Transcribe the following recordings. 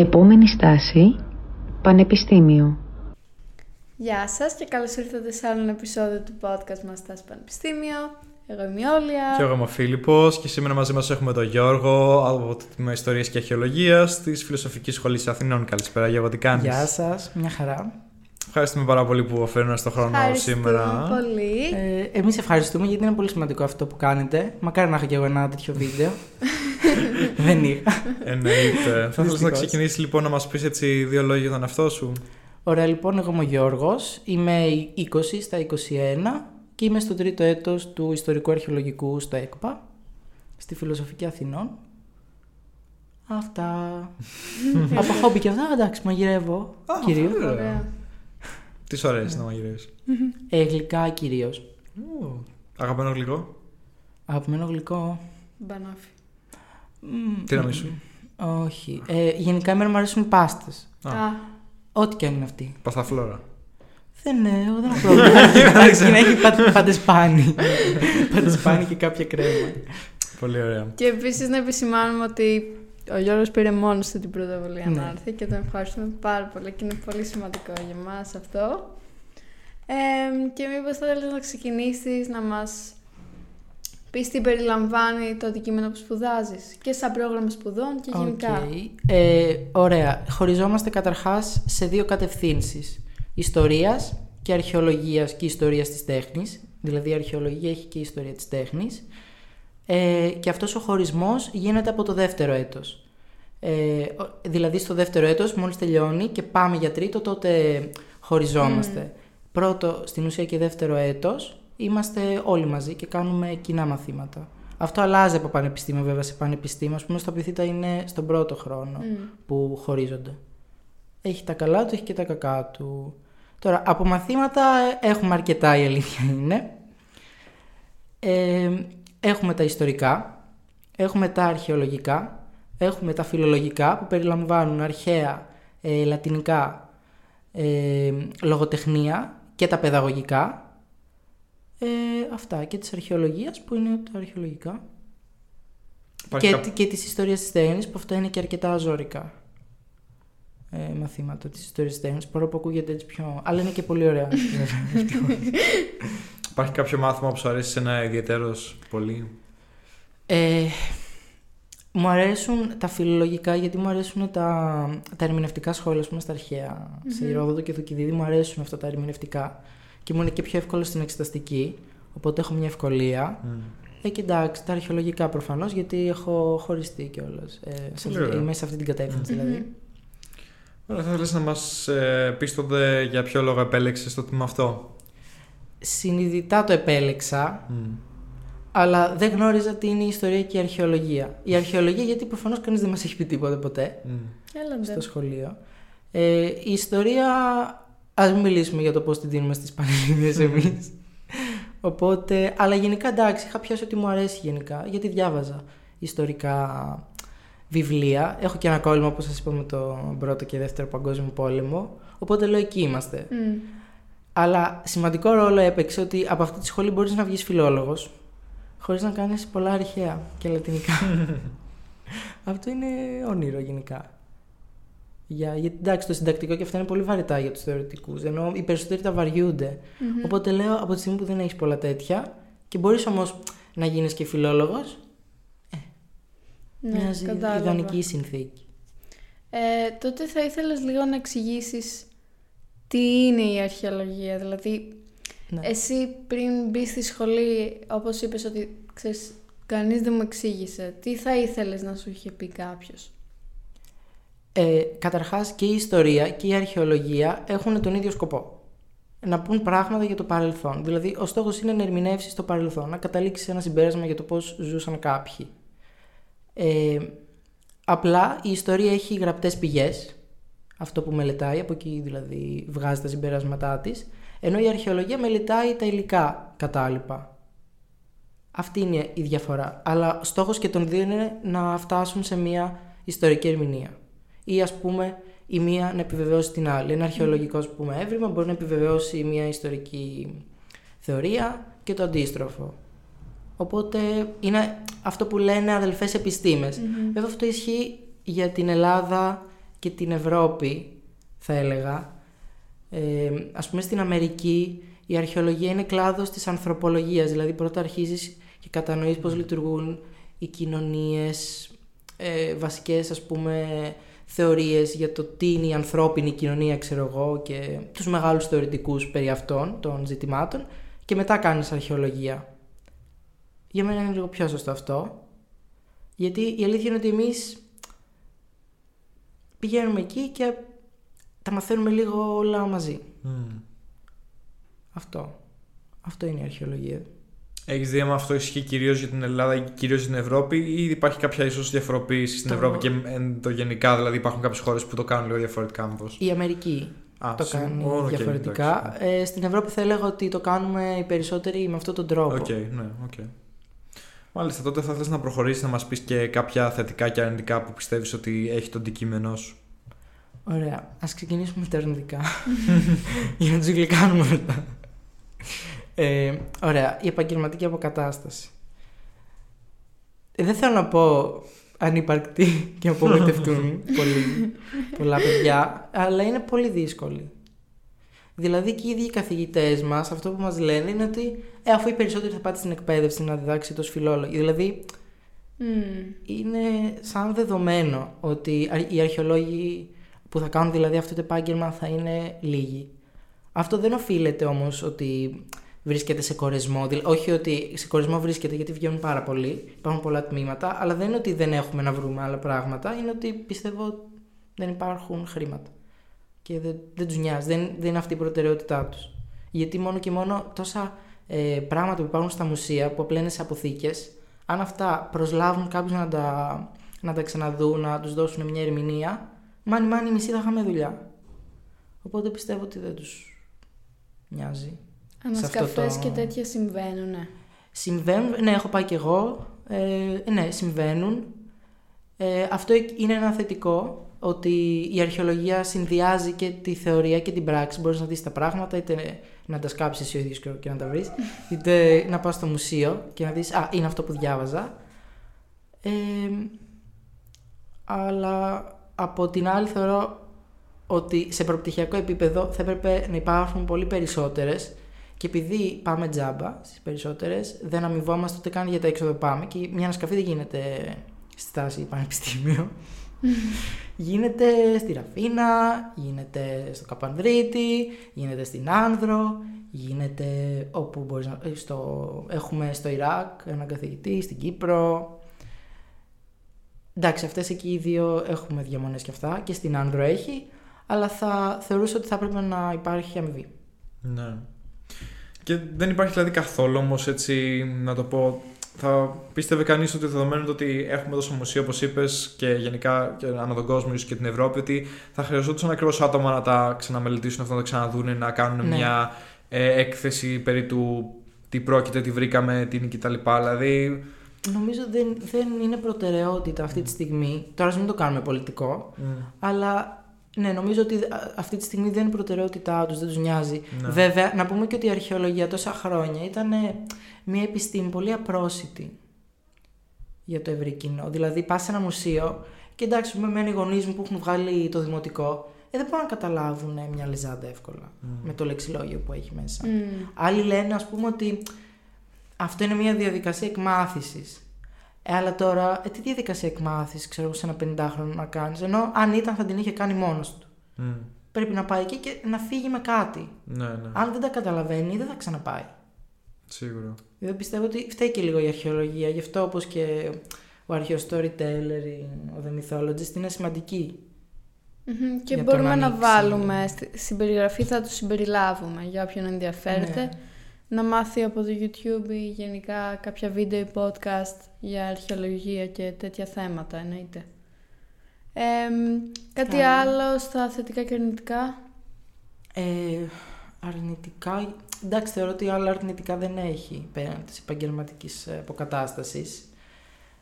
Επόμενη στάση, Πανεπιστήμιο. Γεια σας και καλώς ήρθατε σε άλλο ένα επεισόδιο του podcast μας Στάση Πανεπιστήμιο. Εγώ είμαι η Όλια. Και εγώ είμαι ο Φίλιππος και σήμερα μαζί μας έχουμε τον Γιώργο από το Τμήμα Ιστορίας και Αρχαιολογίας της Φιλοσοφικής Σχολής Αθηνών. Καλησπέρα Γιώργο, τι κάνεις; Γεια σας, μια χαρά. Ευχαριστούμε πάρα πολύ που φέρνω στο χρόνο Ευχαριστούμε σήμερα. πολύ. Ε, εμείς ευχαριστούμε γιατί είναι πολύ σημαντικό αυτό που κάνετε. Μακάρι να έχω και εγώ ένα τέτοιο βίντεο. Δεν είχα. Εννοείται. Θα ήθελες να Δυστυχώς. ξεκινήσεις λοιπόν να μας πεις έτσι δύο λόγια για τον εαυτό σου; Ωραία, λοιπόν, εγώ είμαι ο Γιώργος. Είμαι 20 στα 21 και είμαι στο τρίτο έτος του Ιστορικού Αρχαιολογικού στο ΕΚΠΑ, στη Φιλοσοφική Αθηνών. Αυτά. Από χόμπι και αυτά, εντάξει, μαγειρεύω κυρίως. Ωραία. Ωραία. Τι σου αρέσει να μαγειρεύεις; Ε, γλυκά κυρίως. Ου, Αγαπημένο γλυκό; Αγαπημένο γλυκό. Μπανόφι. Μμ, Τι να μη σου. Όχι. Ε, γενικά εμένα μου αρέσουν οι πάστες. Α. Α, Ό,τι και αν είναι αυτή. Πασταφλόρα. Δεν, ε, εγώ δεν έχω πρόβλημα. Αρκεί να έχει πα- παντεσπάνι. παντεσπάνι και κάποια κρέμα. Πολύ ωραία. και επίσης να επισημάνουμε ότι ο Γιώργος πήρε μόνος του την πρωτοβουλία Ναι. να έρθει και τον ευχαριστούμε πάρα πολύ και είναι πολύ σημαντικό για μας αυτό. Ε, και μήπως θα θέλεις να ξεκινήσεις να μας πεις τι περιλαμβάνει το αντικείμενο που σπουδάζεις και σαν πρόγραμμα σπουδών και γενικά. Οκ. Ε, ωραία. Χωριζόμαστε καταρχάς σε δύο κατευθύνσεις. Ιστορίας και αρχαιολογίας και ιστορίας της τέχνης. Δηλαδή η αρχαιολογία έχει και η ιστορία της τέχνης. Ε, και αυτός ο χωρισμός γίνεται από το δεύτερο έτος. Ε, ο- δηλαδή στο δεύτερο έτος μόλις τελειώνει και πάμε για τρίτο τότε χωριζόμαστε. Πρώτο στην ουσία και δεύτερο έτος είμαστε όλοι μαζί και κάνουμε κοινά μαθήματα. Αυτό αλλάζει από πανεπιστήμιο βέβαια σε πανεπιστήμιο. Ας πούμε στο Πυθίτα είναι στον πρώτο χρόνο Μμ. που χωρίζονται. Έχει τα καλά του, έχει και τα κακά του. Τώρα, από μαθήματα ε, έχουμε αρκετά η αλήθεια είναι. Ε, έχουμε τα ιστορικά, έχουμε τα αρχαιολογικά, έχουμε τα φιλολογικά που περιλαμβάνουν αρχαία, ε, λατινικά, ε, λογοτεχνία και τα παιδαγωγικά. Ε, αυτά και της αρχαιολογίας που είναι τα αρχαιολογικά Υπάρχει και, κά- και της ιστορίας της τέχνης που αυτά είναι και αρκετά ζώρικα ε, μαθήματα της ιστορίας της τέχνης παρόλο που ακούγεται έτσι πιο... αλλά είναι και πολύ ωραία ευτυχώς. Υπάρχει κάποιο μάθημα που σου αρέσει σε ένα ιδιαίτερος πολύ; ε, μου αρέσουν τα φιλολογικά γιατί μου αρέσουν τα, τα ερμηνευτικά σχόλια ας πούμε, στα αρχαία. Σε Ηρόδοτο και Θουκυδίδη μου αρέσουν αυτά τα ερμηνευτικά και μου είναι και πιο εύκολο στην εξεταστική οπότε έχω μια ευκολία Ε, και εντάξει, τα αρχαιολογικά προφανώς, γιατί έχω χωριστεί κιόλας. Ε, σε Πολύ αυτή- ωραία. είμαι σε αυτή την κατεύθυνση δηλαδή. Ωραία, θα ήθελες να μας ε, πεις τότε για ποιο λόγο επέλεξες το τμήμα αυτό; Συνειδητά το επέλεξα, Μμ. αλλά δεν γνώριζα τι είναι η ιστορία και η αρχαιολογία. Η αρχαιολογία, γιατί προφανώς κανείς δεν μας έχει πει τίποτα ποτέ Μμ. Έλα, ντε. στο σχολείο. Ε, η ιστορία, ας μην μιλήσουμε για το πώς την δίνουμε στις πανελλήνιες εμείς. Οπότε, αλλά γενικά εντάξει, είχα πιάσει ότι μου αρέσει γενικά, γιατί διάβαζα ιστορικά βιβλία. Έχω και ένα κόλλημα, όπως σας είπα, με το πρώτο και δεύτερο παγκόσμιο πόλεμο. Οπότε λέω εκεί είμαστε. Μμ. Αλλά σημαντικό ρόλο έπαιξε ότι από αυτή τη σχολή μπορείς να βγεις φιλόλογος χωρίς να κάνεις πολλά αρχαία και λατινικά. Αυτό είναι όνειρο γενικά. Για, γιατί εντάξει, το συντακτικό και αυτά είναι πολύ βαρετά για τους θεωρητικούς. Ενώ οι περισσότεροι τα βαριούνται. Μμμ. Οπότε λέω από τη στιγμή που δεν έχεις πολλά τέτοια και μπορείς όμως να γίνεις και φιλόλογος, Ναι, μοιάζει κατάλαβα. ιδανική συνθήκη. Ε, τότε θα ήθελες λίγο να εξηγήσεις τι είναι η αρχαιολογία. Δηλαδή, Ναι. εσύ πριν μπεις στη σχολή, όπως είπες ότι ξέρεις, κανείς δεν μου εξήγησε, τι θα ήθελες να σου είχε πει κάποιος; Ε, καταρχάς και η ιστορία και η αρχαιολογία έχουν τον ίδιο σκοπό. Να πούν πράγματα για το παρελθόν. Δηλαδή, ο στόχος είναι να ερμηνεύσεις το παρελθόν, να καταλήξεις σε ένα συμπέρασμα για το πώς ζούσαν κάποιοι. Ε, απλά η ιστορία έχει γραπτές πηγές, αυτό που μελετάει, από εκεί δηλαδή βγάζει τα συμπεράσματά της, ενώ η αρχαιολογία μελετάει τα υλικά κατάλοιπα. Αυτή είναι η διαφορά. Αλλά στόχος και των δύο είναι να φτάσουν σε μια ιστορική ερμηνεία. Ή ας πούμε η μία να επιβεβαιώσει την άλλη. Ένα αρχαιολογικό ας πούμε, έβριμα μπορεί να επιβεβαιώσει μια ιστορική θεωρία και το αντίστροφο. Οπότε είναι αυτό που λένε αδελφές επιστήμες. Βέβαια αυτό ισχύει για την Ελλάδα και την Ευρώπη, θα έλεγα. Ε, ας πούμε στην Αμερική η αρχαιολογία είναι κλάδος της ανθρωπολογίας, δηλαδή πρώτα αρχίζεις και κατανοείς πώς λειτουργούν οι κοινωνίες, ε, βασικές ας πούμε θεωρίες για το τι είναι η ανθρώπινη κοινωνία, ξέρω εγώ, και τους μεγάλους θεωρητικούς περί αυτών των ζητημάτων και μετά κάνεις αρχαιολογία. Για μένα είναι λίγο πιο σωστό αυτό, γιατί η αλήθεια είναι ότι εμείς πηγαίνουμε εκεί και τα μαθαίνουμε λίγο όλα μαζί. Αυτό. Αυτό είναι η αρχαιολογία. Έχεις δει αν αυτό ισχύει κυρίως για την Ελλάδα ή κυρίως για την Ευρώπη, ή υπάρχει κάποια ίσως διαφοροποίηση στην Το- Ευρώπη και εν- το γενικά, δηλαδή υπάρχουν κάποιες χώρες που το κάνουν λίγο διαφορετικά, μήπω. Η Αμερική Α, το συ- κάνει ω, οκ, διαφορετικά. εντάξει. Ε, στην Ευρώπη θα έλεγα ότι το κάνουμε οι περισσότεροι με αυτόν τον τρόπο. Οκ, ναι, οκ. Μάλιστα, τότε θα θες να προχωρήσεις να μας πεις και κάποια θετικά και αρνητικά που πιστεύεις ότι έχει το αντικείμενό σου. Ωραία. Ας ξεκινήσουμε με τα αρνητικά. για να τους γλυκάνουμε μετά. Ε, ωραία. Η επαγγελματική αποκατάσταση. Ε, δεν θέλω να πω ανυπαρκτή και απογοητευτούν πολύ, πολλά παιδιά, αλλά είναι πολύ δύσκολη. Δηλαδή και οι ίδιοι οι καθηγητές μας, αυτό που μας λένε είναι ότι ε, αφού οι περισσότεροι θα πάτε στην εκπαίδευση να διδάξετε ως φιλόλογοι. Δηλαδή Μμμ. είναι σαν δεδομένο ότι αρ- οι αρχαιολόγοι που θα κάνουν δηλαδή αυτό το επάγγελμα θα είναι λίγοι. Αυτό δεν οφείλεται όμως ότι βρίσκεται σε κορεσμό. δηλα- Όχι ότι σε κορεσμό βρίσκεται γιατί βγαίνουν πάρα πολλοί, υπάρχουν πολλά τμήματα, αλλά δεν είναι ότι δεν έχουμε να βρούμε άλλα πράγματα, είναι ότι πιστεύω δεν υπάρχουν χρήματα. Και δεν, δεν τους νοιάζει, δεν, δεν είναι αυτή η προτεραιότητά τους. Γιατί μόνο και μόνο τόσα ε, πράγματα που υπάρχουν στα μουσεία που απλά είναι σε αποθήκες, αν αυτά προσλάβουν κάποιους να τα, να τα ξαναδούν, να τους δώσουν μια ερμηνεία, μάνι μάνι μισή θα είχαμε δουλειά. Οπότε πιστεύω ότι δεν τους νοιάζει. Ανασκαφές το- και τέτοια συμβαίνουν. ναι. Συμβαίνουν, ναι, έχω πάει κι εγώ. Ε, ναι, συμβαίνουν. Ε, αυτό είναι ένα θετικό, ότι η αρχαιολογία συνδυάζει και τη θεωρία και την πράξη. Μπορείς να δεις τα πράγματα, είτε να τα σκάψεις εσύ ο ίδιος και- και να τα βρεις, είτε να πας στο μουσείο και να δεις, α, είναι αυτό που διάβαζα. Ε, αλλά από την άλλη θεωρώ ότι σε προπτυχιακό επίπεδο θα έπρεπε να υπάρχουν πολύ περισσότερες και επειδή πάμε τζάμπα στις περισσότερες, δεν αμοιβόμαστε ούτε καν για τα έξοδο που πάμε και μια ανασκαφή δεν γίνεται στη στάση πανεπιστήμιο. γίνεται στη Ραφίνα, γίνεται στο Καπανδρίτη, γίνεται στην Άνδρο, γίνεται όπου μπορείς να... ε, Στο... Έχουμε στο Ιράκ έναν καθηγητή, στην Κύπρο. Εντάξει, αυτές εκεί οι δύο έχουμε διαμονές και αυτά και στην Άνδρο έχει, αλλά θα θεωρούσα ότι θα έπρεπε να υπάρχει αμοιβή. Ναι. Και δεν υπάρχει δηλαδή καθόλου όμως έτσι να το πω. Θα πίστευε κανείς ότι δεδομένου το ότι έχουμε τόσο μουσείο όπως είπες και γενικά και ανά τον κόσμο ίσως και την Ευρώπη, ότι θα χρειαζόντουσαν ακριβώς άτομα να τα ξαναμελετήσουν αυτό, να τα ξαναδούν, να κάνουν Ναι. μια ε, έκθεση περί του τι πρόκειται, τι βρήκαμε, τι είναι κτλ. Δηλαδή. Νομίζω δεν, δεν είναι προτεραιότητα αυτή τη στιγμή. Τώρα ας μην το κάνουμε πολιτικό, αλλά ναι, νομίζω ότι α- αυτή τη στιγμή δεν είναι προτεραιότητά τους, δεν τους νοιάζει. Ναι. Βέβαια, να πούμε και ότι η αρχαιολογία τόσα χρόνια ήταν ε, μια επιστήμη πολύ απρόσιτη για το ευρύ κοινό. Δηλαδή, πας σε ένα μουσείο και εντάξει, με μένει οι γονείς μου που έχουν βγάλει το δημοτικό, ε, δεν μπορούν να καταλάβουν ε, μια λιζάντα εύκολα με το λεξιλόγιο που έχει μέσα. Μμ. Άλλοι λένε, ας πούμε, ότι αυτό είναι μια διαδικασία εκμάθησης. Ε, αλλά τώρα, ε, τι διαδικασία εκμάθησης, ξέρω εγώ, σε ένα 50χρονο να κάνεις, ενώ αν ήταν θα την είχε κάνει μόνος του. Μμ. Πρέπει να πάει εκεί και να φύγει με κάτι. Ναι, ναι. Αν δεν τα καταλαβαίνει, δεν θα ξαναπάει. Σίγουρα. Δεν πιστεύω ότι φταίει και λίγο η αρχαιολογία. Γι' αυτό όπως και ο αρχαίος storyteller, ή ο the mythologist είναι σημαντική. Μμμ. Και Για μπορούμε τον να ανοίξει. βάλουμε στη στην περιγραφή, θα το συμπεριλάβουμε για όποιον ενδιαφέρεται. Ναι. Να μάθει από το YouTube ή γενικά κάποια βίντεο ή podcast για αρχαιολογία και τέτοια θέματα εννοείται. Εμ, κάτι Καλά. άλλο στα θετικά και αρνητικά; Ε, αρνητικά, εντάξει θεωρώ ότι άλλα αρνητικά δεν έχει πέραν της επαγγελματικής ε, αποκατάστασης.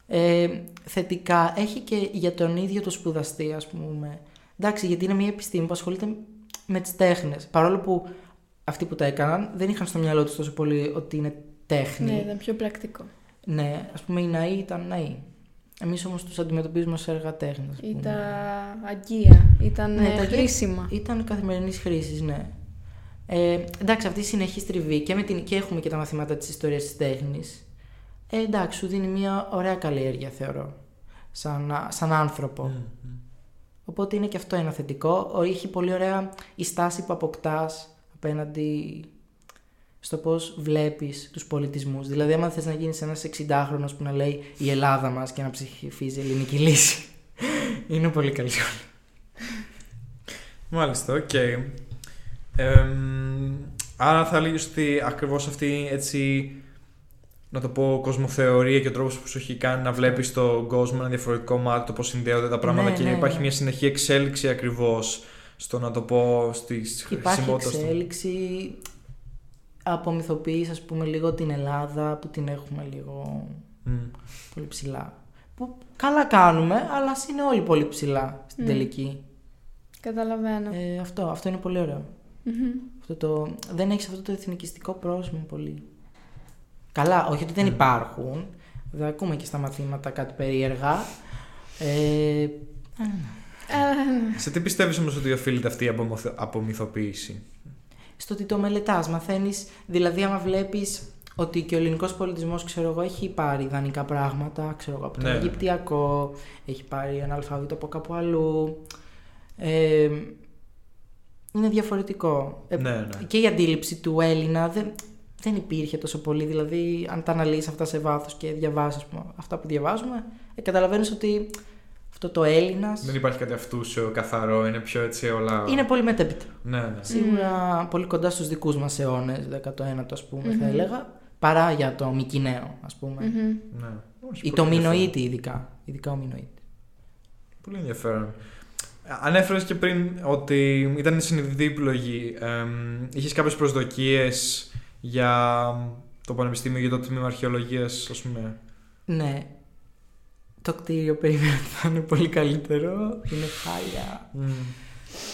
Ε, θετικά έχει και για τον ίδιο το σπουδαστή ας πούμε. Εντάξει γιατί είναι μια επιστήμη που ασχολείται με τις τέχνες. Παρόλο που αυτοί που τα έκαναν δεν είχαν στο μυαλό τους τόσο πολύ ότι είναι τέχνη. Ναι, ήταν πιο πρακτικό. Ναι, ας πούμε οι ναοί ήταν ναοί. Εμείς όμως τους αντιμετωπίζουμε ως έργα τέχνης. ας Ή πούμε. τα αγκία. Ήταν Ναι, ε, τα χρήσιμα. Ήταν καθημερινής χρήσης, ναι. Ε, εντάξει, αυτή η συνεχή τριβή και, με την, και έχουμε και τα μαθήματα της ιστορίας της τέχνης. Ε, εντάξει, σου δίνει μια ωραία καλλιέργεια, θεωρώ. Σαν, σαν άνθρωπο. Μμ, μμ. Οπότε είναι και αυτό ένα θετικό. Ο- Έχει πολύ ωραία η στάση που αποκτάς απέναντι στο πώς βλέπεις τους πολιτισμούς. Δηλαδή, άμα θες να γίνεις ένας 60χρονο που να λέει η Ελλάδα μας και να ψηφίζει ελληνική λύση. είναι πολύ καλή σχόλια. Μάλιστα, οκ. Εμ, άρα θα λέγεις ότι ακριβώς αυτή έτσι να το πω κοσμοθεωρία και ο τρόπος που σου έχει κάνει να βλέπεις τον κόσμο με ένα διαφορετικό μάτι, το πώς συνδέονται τα πράγματα Ναι, και ναι, υπάρχει ναι. μια συνεχή εξέλιξη ακριβώς στο να το πω στη Υπάρχει χρησιμότητα στο- εξέλιξη απομυθοποιείς ας πούμε λίγο την Ελλάδα που την έχουμε λίγο Μμ. πολύ ψηλά. Που καλά κάνουμε, αλλά ας είναι όλοι πολύ ψηλά στην Μμ. τελική. Καταλαβαίνω. Ε, αυτό, αυτό είναι πολύ ωραίο. Μμμ. Αυτό το, δεν έχεις αυτό το εθνικιστικό πρόσημο πολύ. Καλά, όχι ότι δεν υπάρχουν. Δεν ακούμε και στα μαθήματα κάτι περίεργα. Ε, α, Ε, Σε τι πιστεύεις όμως ότι οφείλεται αυτή η απομοθε- απομυθοποίηση; στο ότι το μελετάς, μαθαίνεις, δηλαδή άμα βλέπεις ότι και ο ελληνικός πολιτισμός, ξέρω εγώ, έχει πάρει ιδανικά πράγματα, ξέρω εγώ, από τον Ναι. Αιγυπτιακό, έχει πάρει ένα αλφάβητο από κάπου αλλού. Ε, είναι διαφορετικό. Ε, Ναι, ναι. Και η αντίληψη του Έλληνα δεν, δεν υπήρχε τόσο πολύ. Δηλαδή, αν τα αναλύσεις αυτά σε βάθος και διαβάσεις ας πούμε, αυτά που διαβάζουμε, ε, καταλαβαίνεις ότι αυτό το Έλληνας Δεν υπάρχει κάτι αυτούσιο καθαρό, είναι πιο έτσι όλα... είναι πολύ μετέπειτα. Ναι, ναι. Σίγουρα πολύ κοντά στους δικούς μας αιώνες, 19ο ας πούμε θα Μμμ. έλεγα, παρά για το Μικυναίο ας πούμε. μμμ. ναι. Όχι, Ή πολύ το ενδιαφέρον. Μινοίτη ειδικά, ειδικά ο Μινοίτη. Πολύ ενδιαφέρον. Ανέφερες και πριν ότι ήταν συνειδητή επιλογή. Εμ, είχες κάποιες προσδοκίες για το Πανεπιστήμιο, για το τμήμα αρχαιολογίας, ας πούμε. Ναι, το κτίριο περίμενα ότι θα είναι πολύ καλύτερο, είναι χάλια.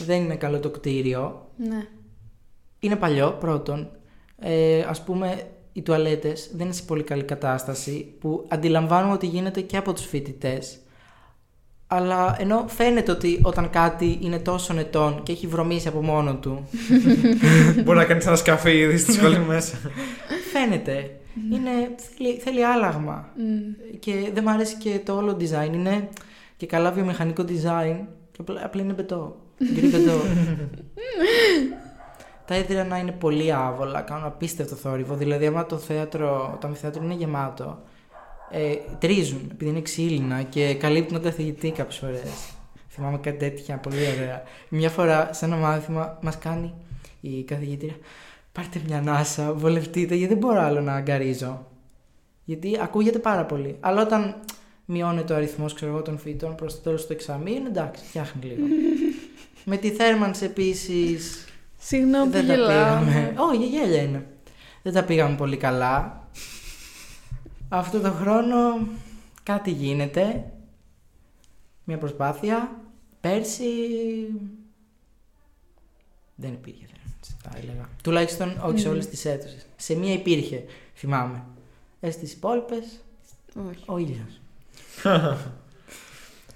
Δεν είναι καλό το κτίριο, Ναι. είναι παλιό πρώτον. Ε, ας πούμε οι τουαλέτες δεν είναι σε πολύ καλή κατάσταση που αντιλαμβάνουμε ότι γίνεται και από τους φοιτητές. Αλλά ενώ φαίνεται ότι όταν κάτι είναι τόσο ετών και έχει βρωμίσει από μόνο του, Μπορεί να κάνεις ένα σκαφί ήδη στη σχολή μέσα. φαίνεται. Είναι, θέλει, θέλει άλλαγμα. Μμ. Και δεν μου αρέσει και το όλο design. Είναι και καλά βιομηχανικό design. Και απλά, απλά είναι μπετό. Γκρι μπετό. Τα έδρανα είναι πολύ άβολα, κάνουν απίστευτο θόρυβο. Δηλαδή, άμα το θέατρο, το αμφιθέατρο είναι γεμάτο, ε, τρίζουν επειδή είναι ξύλινα και καλύπτουν τον καθηγητή κάποιες φορές. Θυμάμαι κάτι τέτοια, πολύ ωραία. Μια φορά σε ένα μάθημα μας κάνει η καθηγήτρια. Πάρτε μια ανάσα, βολευτείτε, γιατί δεν μπορώ άλλο να αγκαρίζω. Γιατί ακούγεται πάρα πολύ. Αλλά όταν μειώνεται ο αριθμός των φοιτητών προς το τέλος του εξαμήνου, εντάξει, φτιάχνει λίγο. Με τη θέρμανση επίσης. Συγγνώμη που δεν τα γελάω. πήγαμε. Όχι, γέλια είναι. Δεν τα πήγαμε πολύ καλά. Αυτό το χρόνο κάτι γίνεται. Μια προσπάθεια. Πέρσι δεν υπήρχε θέρμανση, θα έλεγα. Τουλάχιστον όχι σε Μμμ. όλες τις αίθουσες. Σε μία υπήρχε, θυμάμαι. Ε, στις υπόλοιπες, Όχι. ο ήλιος.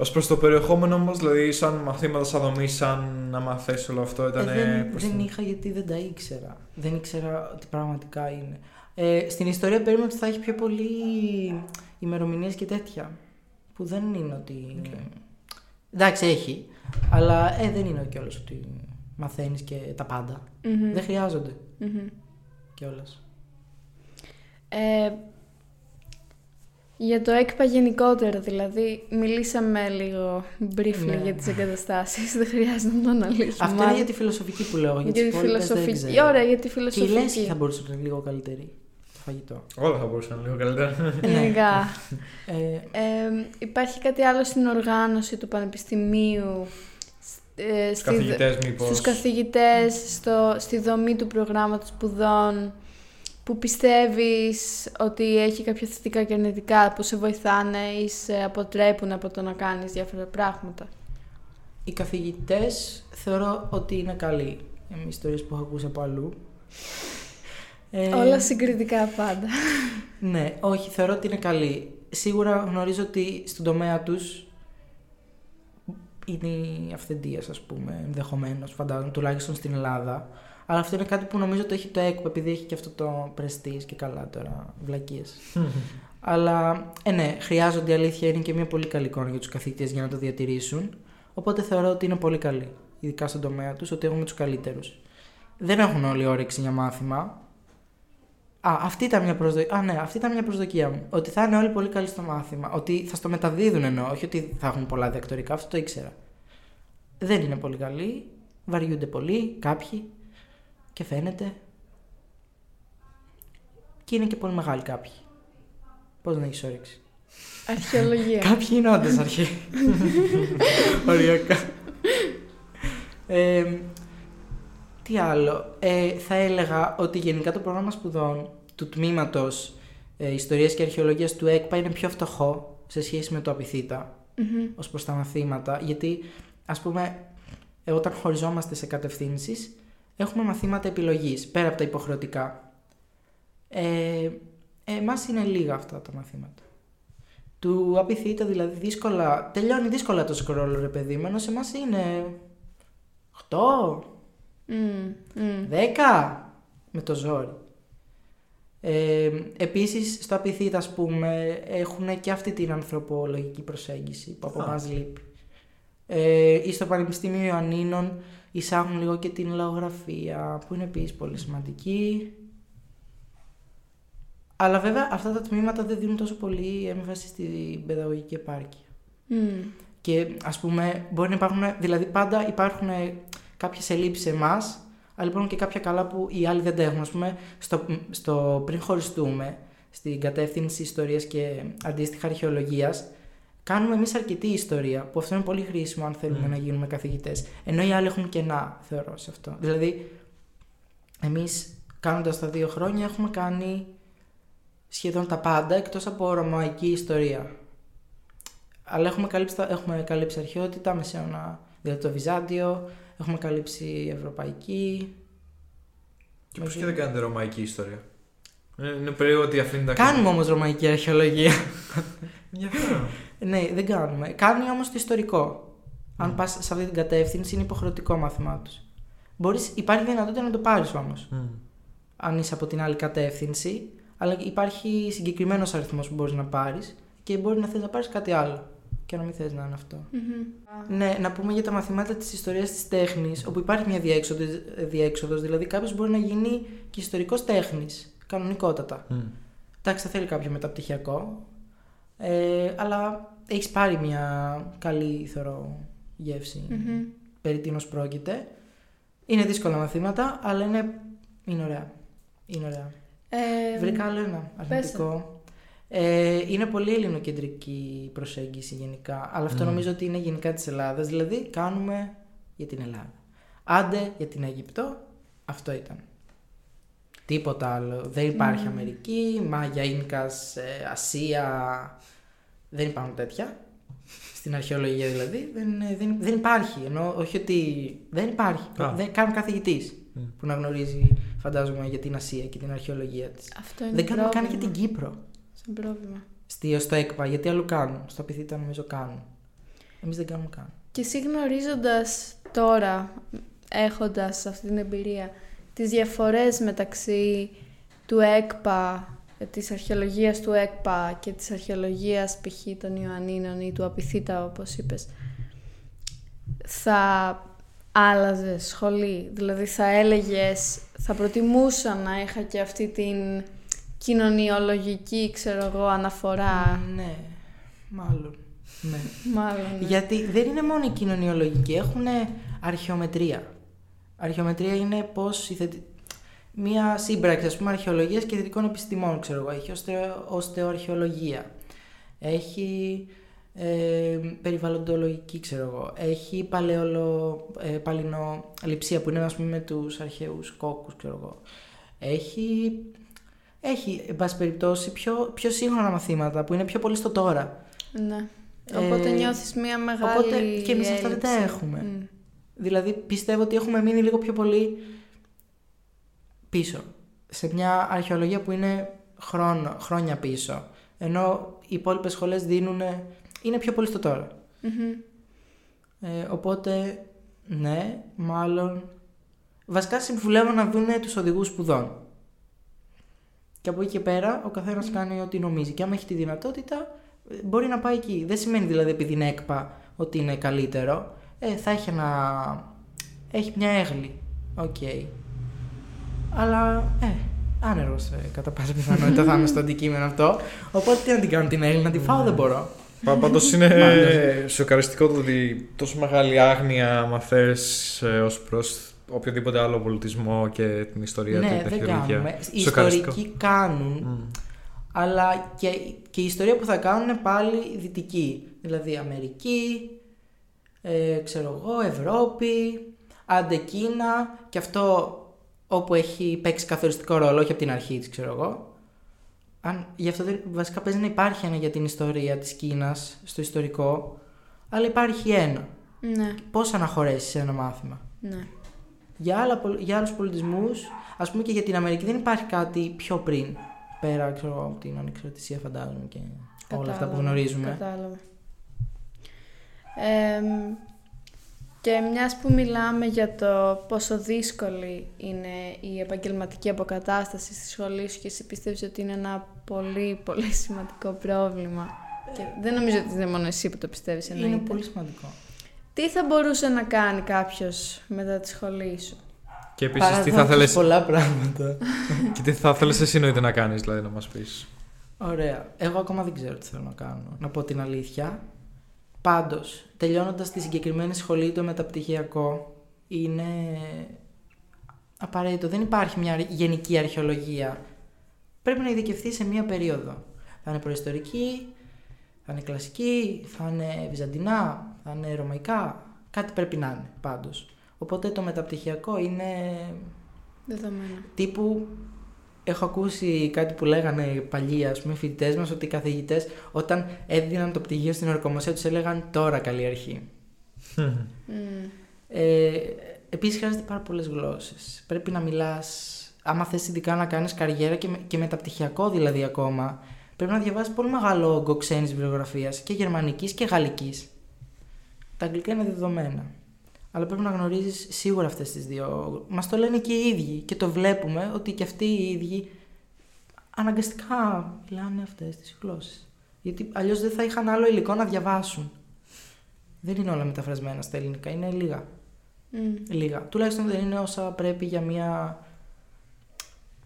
Ως προς το περιεχόμενο όμως, δηλαδή, σαν μαθήματα, σαν δομή, σαν να μαθαίνει όλο αυτό, Ε, ήταν. δεν, προς δεν την- είχα γιατί δεν τα ήξερα. Δεν ήξερα ότι πραγματικά είναι. Ε, στην ιστορία περίμενα ότι θα έχει πιο πολύ ημερομηνίες και τέτοια. Που δεν είναι ότι. Οκ. Εντάξει, έχει. Αλλά ε, δεν είναι κιόλας ότι μαθαίνεις και τα πάντα. Μμμ. Δεν χρειάζονται Μμμ. κιόλας. Ε, για το ΕΚΠΑ γενικότερα, δηλαδή, μιλήσαμε λίγο briefly Ναι. για τις εγκαταστάσεις, δεν χρειάζεται να το αναλύσουμε. Αυτό είναι άλλο. για τη φιλοσοφική που λέω. Για, Για τις τη υπόλοιπες δεν φιλοσοφική. ξέρω. Ωραία, για τη Και η φιλοσοφική. Λέσχη θα μπορούσε να είναι λίγο καλύτερη. Το φαγητό. Όλα θα μπορούσαν λίγο καλύτερα. Γενικά. Ε, Ε, υπάρχει κάτι άλλο στην οργάνωση του Πανεπιστημίου, σ- ε, στη, Καθηγητές, μήπως. στους καθηγητές, στο, στη δομή του προγράμματος σπουδών, που πιστεύεις ότι έχει κάποια θετικά και αρνητικά που σε βοηθάνε ή σε αποτρέπουν από το να κάνεις διάφορα πράγματα; οι καθηγητές θεωρώ ότι είναι καλοί. Με ιστορίες που έχω ακούσει από αλλού. Ε, Όλα συγκριτικά πάντα. Ναι, όχι, θεωρώ ότι είναι καλή. Σίγουρα γνωρίζω ότι στον τομέα τους είναι η αυθεντίας, ας πούμε, ενδεχομένως, φαντάζομαι, τουλάχιστον στην Ελλάδα. Αλλά αυτό είναι κάτι που νομίζω το έχει το ΕΚΟ, επειδή έχει και αυτό το πρεστή και καλά τώρα, βλακίες. Αλλά, ε, ναι, χρειάζονται η αλήθεια, είναι και μια πολύ καλή εικόνα για τους καθηγητές για να το διατηρήσουν. Οπότε θεωρώ ότι είναι πολύ καλή, ειδικά στον τομέα τους, ότι έχουμε τους καλύτερους. Δεν έχουν όλοι όρεξη για μάθημα. Α, αυτή ήταν μια προσδοκία. Α, ναι, αυτή ήταν μια προσδοκία μου. Ότι θα είναι όλοι πολύ καλοί στο μάθημα. Ότι θα στο μεταδίδουν εννοώ, όχι ότι θα έχουν πολλά διακτορικά, αυτό το ήξερα. Δεν είναι πολύ καλοί. Βαριούνται πολύ, κάποιοι. Και φαίνεται. Και είναι και πολύ μεγάλοι κάποιοι. Πώς να έχεις όρεξη; Αρχαιολογία. Κάποιοι είναι όντως αρχαίοι. Οριακά. Ε, τι άλλο. Ε, θα έλεγα ότι γενικά το πρόγραμμα σπουδών του τμήματος ε, Ιστορίας και Αρχαιολογίας του ΕΚΠΑ είναι πιο φτωχό σε σχέση με το απειθήτα Μμμ. ως προς τα μαθήματα. Γιατί, ας πούμε, ε, όταν χωριζόμαστε σε κατευθύνσεις, έχουμε μαθήματα επιλογής, πέρα από τα υποχρεωτικά. Ε, εμάς είναι λίγα αυτά τα μαθήματα. Του απειθήτα δηλαδή δύσκολα, τελειώνει δύσκολα το σκρόλ ρε παιδί μου, ενώ σε εμάς είναι 8, Μμ, μμ. 10 με το ζόρι. Ε, επίσης στο απειθήτα ας πούμε έχουν και αυτή την ανθρωπολογική προσέγγιση που από Α. μας λείπει. Ε, ή στο Πανεπιστήμιο Ιωαννίνων εισάγουν λίγο και την λαογραφία που είναι επίσης πολύ σημαντική. Αλλά βέβαια αυτά τα τμήματα δεν δίνουν τόσο πολύ έμφαση στην παιδαγωγική επάρκεια. Μμ. Και ας πούμε, μπορεί να υπάρχουν, δηλαδή πάντα υπάρχουν κάποιες ελλείψεις σε εμάς, αλλά υπάρχουν και κάποια καλά που οι άλλοι δεν τα έχουν. Α πούμε, στο, στο, πριν χωριστούμε, στην κατεύθυνση ιστορίας και αντίστοιχα αρχαιολογίας, κάνουμε εμείς αρκετή ιστορία, που αυτό είναι πολύ χρήσιμο αν θέλουμε Μμ. να γίνουμε καθηγητές. Ενώ οι άλλοι έχουν κενά, θεωρώ σε αυτό. Δηλαδή, εμείς κάνοντας τα δύο χρόνια έχουμε κάνει σχεδόν τα πάντα εκτός από ρωμαϊκή ιστορία. Αλλά έχουμε καλύψει, τα- έχουμε καλύψει αρχαιότητα, μεσαίωνα, δηλαδή το Βυζάντιο, έχουμε καλύψει ευρωπαϊκή. Και πώς και δεν κάνετε ρωμαϊκή ιστορία; Είναι, είναι περίεργο ότι αφήνει τα Κάνουμε όμως ρωμαϊκή αρχαιολογία. Ενδιαφέρον. ναι, δεν κάνουμε. Κάνει όμως το ιστορικό. Αν Μμ. πας σε αυτή την κατεύθυνση είναι υποχρεωτικό μάθημά τους. Μπορείς, υπάρχει δυνατότητα να το πάρεις όμως. Μμ. αν είσαι από την άλλη κατεύθυνση, αλλά υπάρχει συγκεκριμένος αριθμός που μπορείς να πάρεις και μπορεί να θες να πάρεις κάτι άλλο. Και να μην θες να είναι αυτό. Μμμ. Ναι, να πούμε για τα μαθήματα της ιστορίας της τέχνης, όπου υπάρχει μια διέξοδος, διέξοδος, δηλαδή κάποιος μπορεί να γίνει και ιστορικός τέχνης, κανονικότατα. Μμ. Εντάξει, θα θέλει κάποιο μεταπτυχιακό, ε, αλλά έχεις πάρει μια καλή, θεωρώ, γεύση Μμμ. περί τίνος πρόκειται. Είναι δύσκολα μαθήματα, αλλά είναι, είναι ωραία. Είναι ωραία. Ε, Βρήκα άλλο ένα αρνητικό. Ε, είναι πολύ ελληνοκεντρική η προσέγγιση γενικά, αλλά αυτό Μμμ. νομίζω ότι είναι γενικά της Ελλάδας. Δηλαδή, κάνουμε για την Ελλάδα. Άντε για την Αίγυπτο, αυτό ήταν. Τίποτα άλλο. Δεν υπάρχει Μμμ. Αμερική, Μάγια, Ίνκας, ε, Ασία. Δεν υπάρχουν τέτοια. Στην αρχαιολογία δηλαδή. Δεν, ε, δεν, δεν υπάρχει. Ενώ όχι ότι δεν υπάρχει. Α. Δεν κάνουν καθηγητής Μμ. που να γνωρίζει, φαντάζομαι, για την Ασία και την αρχαιολογία της. Αυτό είναι Δεν κάνουν καν και πρόβλημα. την Κύπρο. Σαν πρόβλημα. Στη, στο ΕΚΠΑ, γιατί αλλού κάνουν. Στο Απιθύτα νομίζω κάνουν. Εμείς δεν κάνουμε καν. Και εσύ γνωρίζοντας τώρα, έχοντας αυτή την εμπειρία, τις διαφορές μεταξύ του ΕΚΠΑ, της αρχαιολογίας του ΕΚΠΑ και της αρχαιολογίας π.χ. των Ιωαννίνων ή του Απιθύτα όπως είπες, θα άλλαζες σχολή, δηλαδή θα έλεγες, θα προτιμούσα να είχα και αυτή την κοινωνιολογική, ξέρω εγώ, αναφορά, Ναι, μάλλον. Ναι. μάλλον. ναι. Γιατί δεν είναι μόνο η κοινωνιολογική, έχουν αρχαιομετρία. Αρχαιομετρία είναι πώς η θετι- Μία σύμπραξη, ας πούμε, αρχαιολογίας και θετικών επιστημών, ξέρω εγώ. Έχει οστεο- οστεοαρχαιολογία. Έχει ε, περιβαλλοντολογική, ξέρω εγώ. Έχει παλαιολο, ε, παλινοληψία, που είναι, ας πούμε, με τους αρχαίους κόκκους, ξέρω εγώ. Έχει, έχει εν πάση περιπτώσει, πιο, πιο σύγχρονα μαθήματα, που είναι πιο πολύ στο τώρα. Ναι. Οπότε Ε, νιώθεις μία μεγάλη οπότε και εμείς αυτά δεν τα έλλειψη. έχουμε. Μμ. Δηλαδή πιστεύω ότι έχουμε μείνει λίγο πιο πολύ πίσω. Σε μια αρχαιολογία που είναι χρόνο, χρόνια πίσω. Ενώ οι υπόλοιπες σχολές δίνουν. είναι πιο πολύ στο τώρα. Μμμ. Ε, οπότε, ναι, μάλλον. Βασικά συμβουλεύω να δουν τους οδηγούς σπουδών. Και από εκεί και πέρα ο καθένας κάνει ό,τι νομίζει. Και άμα έχει τη δυνατότητα, ε, μπορεί να πάει εκεί. Δεν σημαίνει δηλαδή επειδή είναι ΕΚΠΑ ότι είναι καλύτερο. Ε, θα έχει ένα. Έχει μια αίγλη. Οκ. Αλλά, ε, άνεργος κατά πάσα πιθανότητα θα είμαι στο αντικείμενο αυτό. Οπότε τι να την κάνω την αίγλη, να τη φάω δεν μπορώ. Πάντως είναι σοκαριστικό το ότι τόσο μεγάλη άγνοια μάθαμε ως προς οποιοδήποτε άλλο πολιτισμό και την ιστορία ναι, την δεν αρχαιολογία. κάνουμε. Οι Σοκαριστικό. ιστορικοί κάνουν, Μμ. αλλά και, και η ιστορία που θα κάνουν είναι πάλι δυτική. Δηλαδή Αμερική, ε, ξέρω εγώ, Ευρώπη, άντε Κίνα και αυτό όπου έχει παίξει καθοριστικό ρόλο, όχι από την αρχή της, ξέρω εγώ. Αν, γι' αυτό δεν- βασικά παίζει να υπάρχει ένα για την ιστορία της Κίνας στο ιστορικό, αλλά υπάρχει ένα. Ναι, Πώς αναχωρέσεις σε ένα μάθημα; ναι. Για, άλλα, πολ- για άλλους πολιτισμούς, ας πούμε και για την Αμερική δεν υπάρχει κάτι πιο πριν. Πέρα, ξέρω εγώ, από την ανεξαρτησία φαντάζομαι και όλα αυτά που Κατάλαβα, γνωρίζουμε. Κατάλαβα. Εμ, και μιας που μιλάμε για το πόσο δύσκολη είναι η επαγγελματική αποκατάσταση στη σχολή σου και εσύ πιστεύεις ότι είναι ένα πολύ πολύ σημαντικό πρόβλημα. Και δεν νομίζω ότι είναι μόνο εσύ που το πιστεύεις εννοείται. Είναι πολύ σημαντικό. Τι θα μπορούσε να κάνει κάποιος μετά τη σχολή σου; Και επίσης τι θα Παραδόξως θέλεις, πολλά πράγματα. και τι θα θέλεις εσύ εννοείται να κάνεις, δηλαδή να μας πεις; Ωραία. Εγώ ακόμα δεν ξέρω τι θέλω να κάνω. Να πω την αλήθεια. Πάντως, τελειώνοντας τη συγκεκριμένη σχολή, το μεταπτυχιακό είναι απαραίτητο. Δεν υπάρχει μια γενική αρχαιολογία. Πρέπει να ειδικευτεί σε μία περίοδο. Θα είναι προϊστορική, θα είναι κλασική, θα είναι βυζαντινά, θα είναι ρωμαϊκά. Κάτι πρέπει να είναι πάντως. Οπότε το μεταπτυχιακό είναι Δεδομένα. τύπου έχω ακούσει κάτι που λέγανε παλιοί ας πούμε φοιτητές μας ότι οι καθηγητές όταν έδιναν το πτυχίο στην ορκομοσία τους έλεγαν τώρα καλή αρχή. Μμ. Ε, επίσης χρειάζεται πάρα πολλές γλώσσες. Πρέπει να μιλάς, άμα θες ειδικά να κάνεις καριέρα και, με- και μεταπτυχιακό δηλαδή ακόμα, πρέπει να διαβάσεις πολύ μεγάλο όγκο ξένης βιβλιογραφίας και γερμανικής και γαλλικής. Τα αγγλικά είναι δεδομένα. Αλλά πρέπει να γνωρίζεις σίγουρα αυτές τις δύο. Μας το λένε και οι ίδιοι και το βλέπουμε ότι και αυτοί οι ίδιοι αναγκαστικά μιλάνε αυτές τις γλώσσες. Γιατί αλλιώς δεν θα είχαν άλλο υλικό να διαβάσουν. Δεν είναι όλα μεταφρασμένα στα ελληνικά, είναι λίγα. Μμ. Λίγα. Τουλάχιστον δεν είναι όσα πρέπει για μια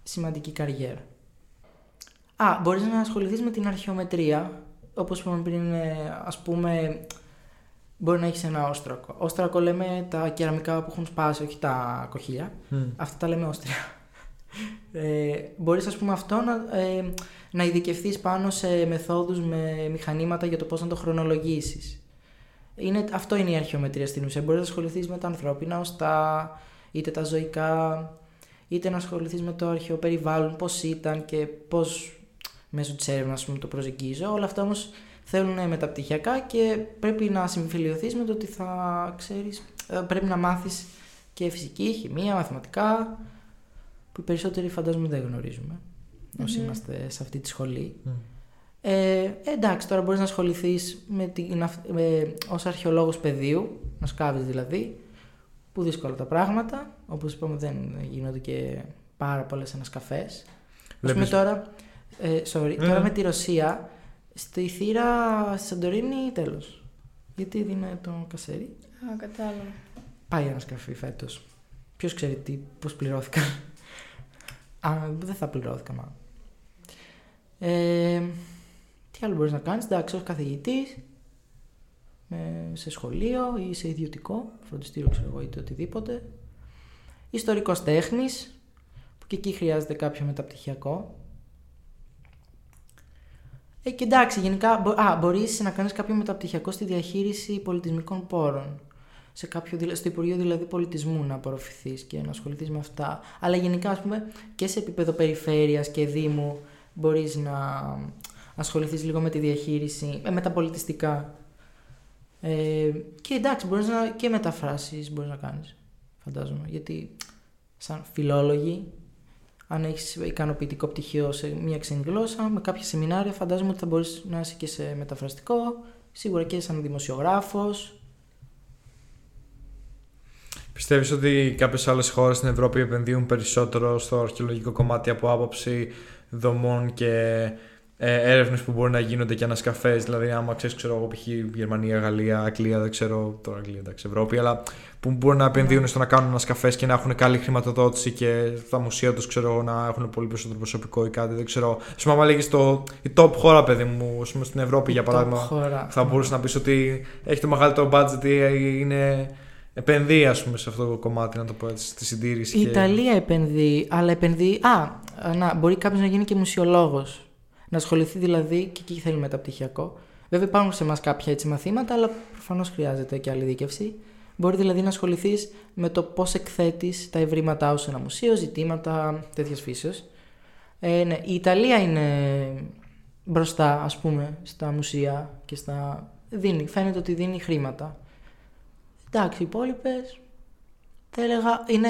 σημαντική καριέρα. Α, μπορείς να ασχοληθείς με την αρχαιομετρία, όπως είπαμε πριν, ε, ας πούμε, μπορεί να έχεις ένα όστρακο. Όστρακο λέμε τα κεραμικά που έχουν σπάσει, όχι τα κοχύλια. Αυτά τα λέμε όστρια. Ε, μπορείς ας πούμε αυτό να, ε, να ειδικευθείς πάνω σε μεθόδους με μηχανήματα για το πώς να το χρονολογήσεις. Είναι, αυτό είναι η αρχαιομετρία στην ουσία. Μπορείς να ασχοληθείς με τα ανθρώπινα οστά, είτε τα ζωικά, είτε να ασχοληθείς με το αρχαίο περιβάλλον, πώς ήταν και πώς μέσω της έρευνας ας πούμε, το προσεγγίζω. Όλα αυτά όμως θέλουν μεταπτυχιακά και πρέπει να συμφιλειωθείς με το ότι θα ξέρεις, ε, πρέπει να μάθεις και φυσική, χημεία, μαθηματικά, που οι περισσότεροι φαντάζομαι δεν γνωρίζουμε όσοι Μμμ. είμαστε σε αυτή τη σχολή. Ε, εντάξει, τώρα μπορείς να ασχοληθείς με την, αυ- με, ως αρχαιολόγος πεδίου, να σκάβεις δηλαδή, που δύσκολα τα πράγματα, όπως είπαμε δεν γίνονται και πάρα πολλές ανασκαφές. Ας πούμε Βλέπεις- τώρα, ε, sorry, Ναι, τώρα ναι. με τη Ρωσία, στη θύρα στη Σαντορίνη τέλος. Γιατί δίνει το κασέρι; Α, κατάλαβα. Πάει ανασκαφή φέτος. Ποιος ξέρει τι, πώς πληρώθηκαν. Α, δεν θα πληρώθηκαν μάλλον. Ε, τι άλλο μπορείς να κάνεις, εντάξει, ως καθηγητής, με- σε σχολείο ή σε ιδιωτικό, φροντιστήριο ξέρω εγώ είτε οτιδήποτε. Ιστορικός τέχνης, που και εκεί χρειάζεται κάποιο μεταπτυχιακό. Ε, και εντάξει, γενικά μπο- α, μπορείς να κάνεις κάποιο μεταπτυχιακό στη διαχείριση πολιτισμικών πόρων. Σε κάποιο, δηλα- στο Υπουργείο δηλαδή Πολιτισμού να απορροφηθείς και να ασχοληθείς με αυτά. Αλλά γενικά, ας πούμε, και σε επίπεδο περιφέρειας και δήμου μπορείς να ασχοληθείς λίγο με τη διαχείριση, ε, με τα πολιτιστικά. Ε, και εντάξει, μπορείς να, και μεταφράσεις μπορείς να κάνεις, φαντάζομαι. Γιατί σαν φιλόλογοι, αν έχεις ικανοποιητικό πτυχίο σε μια ξένη γλώσσα, με κάποια σεμινάρια φαντάζομαι ότι θα μπορείς να είσαι και σε μεταφραστικό, σίγουρα και σαν δημοσιογράφος. Πιστεύεις ότι κάποιες άλλες χώρες στην Ευρώπη επενδύουν περισσότερο στο αρχαιολογικό κομμάτι από άποψη δομών και ε, έρευνες που μπορεί να γίνονται και ανασκαφές. Δηλαδή, άμα ξέρεις, ξέρω εγώ, π.χ. Γερμανία, Γαλλία, Αγγλία, δεν ξέρω τώρα Αγγλία, εντάξει, Ευρώπη, αλλά που μπορεί να επενδύουν στο να κάνουν ανασκαφές και να έχουν καλή χρηματοδότηση και τα μουσεία τους, ξέρω να έχουν πολύ περισσότερο προσωπικό ή κάτι. Δεν ξέρω. Α πούμε, άμα λέγεις το, η top χώρα, παιδί μου, ας πούμε, στην Ευρώπη η για παράδειγμα, χώρα. θα μπορούσες να πεις ότι έχει το μεγαλύτερο budget ή είναι επενδύει ας πούμε, σε αυτό το κομμάτι, να το πω έτσι, στη συντήρηση. Η και... Ιταλία επενδύει, αλλά επενδύει. Α, να, μπορεί κάποιος να γίνει και μουσιολόγος. Να ασχοληθεί δηλαδή και εκεί θέλει μεταπτυχιακό. Βέβαια υπάρχουν σε εμάς κάποια έτσι μαθήματα, αλλά προφανώς χρειάζεται και άλλη δίκευση. Μπορεί δηλαδή να ασχοληθείς με το πώς εκθέτεις τα ευρήματά σου σε ένα μουσείο, ζητήματα τέτοιας φύσεως. Ε, ναι, η Ιταλία είναι μπροστά, ας πούμε, στα μουσεία και στα... Δίνει, φαίνεται ότι δίνει χρήματα. Εντάξει, οι υπόλοιπες θα έλεγα είναι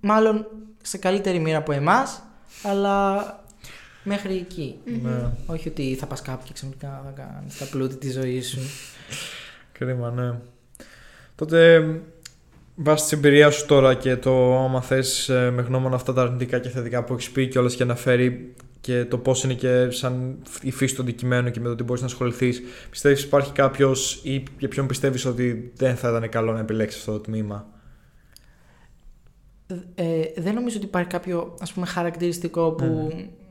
μάλλον σε καλύτερη μοίρα από εμάς, αλλά Μέχρι ναι. Όχι ότι θα πας κάπου και ξαφνικά θα κάνεις τα πλούτη της ζωής σου. Κρίμα, ναι. Τότε βάσει της εμπειρίας σου τώρα και το άμα θες ε, με γνώμονα αυτά τα αρνητικά και θετικά που έχεις πει και όλα και αναφέρει και το πώς είναι και σαν η φύση του αντικειμένου και με το τι μπορείς να ασχοληθείς, πιστεύεις υπάρχει κάποιος ή για ποιον πιστεύεις ότι δεν θα ήταν καλό να επιλέξεις αυτό το τμήμα; Ε, δεν νομίζω ότι υπάρχει κάποιο ας πούμε, χαρακτηριστικό που mm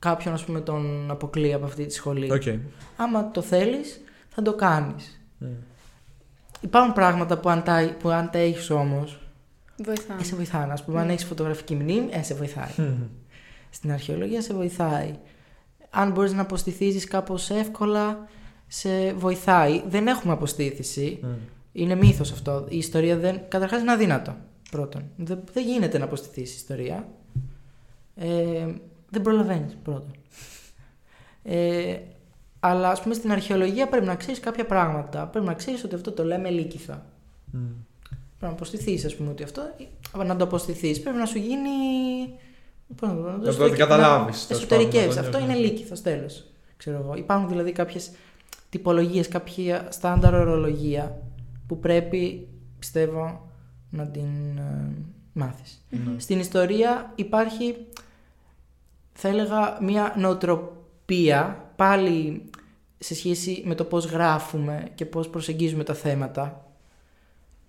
κάποιον ας πούμε τον αποκλεί από αυτή τη σχολή. Okay. Άμα το θέλεις θα το κάνεις. Mm. Υπάρχουν πράγματα που αν τα, που αν τα έχεις όμως βοηθάνε. Ε, σε βοηθάνε. Ας πούμε mm. αν έχεις φωτογραφική μνήμη, ε, σε βοηθάει. Mm. Στην αρχαιολογία σε βοηθάει. Αν μπορείς να αποστηθήσεις κάπως εύκολα, σε βοηθάει. Δεν έχουμε αποστήθηση. Mm. Είναι μύθος αυτό. Η ιστορία δεν... Καταρχάς είναι αδύνατο. Πρώτον. Δεν, δεν γίνεται να αποστηθείς ιστορία. Ε, δεν προλαβαίνεις πρώτον. Ε, αλλά ας πούμε στην αρχαιολογία πρέπει να ξέρεις κάποια πράγματα. Πρέπει να ξέρεις ότι αυτό το λέμε λύκηθα. Mm. Πρέπει να αποστηθείς, ας πούμε, ότι αυτό. Να το αποστηθείς. Πρέπει να σου γίνει. Να το καταλάβει. Εσωτερικεύσει. Αυτό είναι λύκηθος, τέλος. Υπάρχουν δηλαδή κάποιες τυπολογίες, κάποια στάνταρ ορολογία που πρέπει, πιστεύω, να την ε, μαθεις Στην ιστορία υπάρχει θα έλεγα μια νοοτροπία πάλι σε σχέση με το πώς γράφουμε και πώς προσεγγίζουμε τα θέματα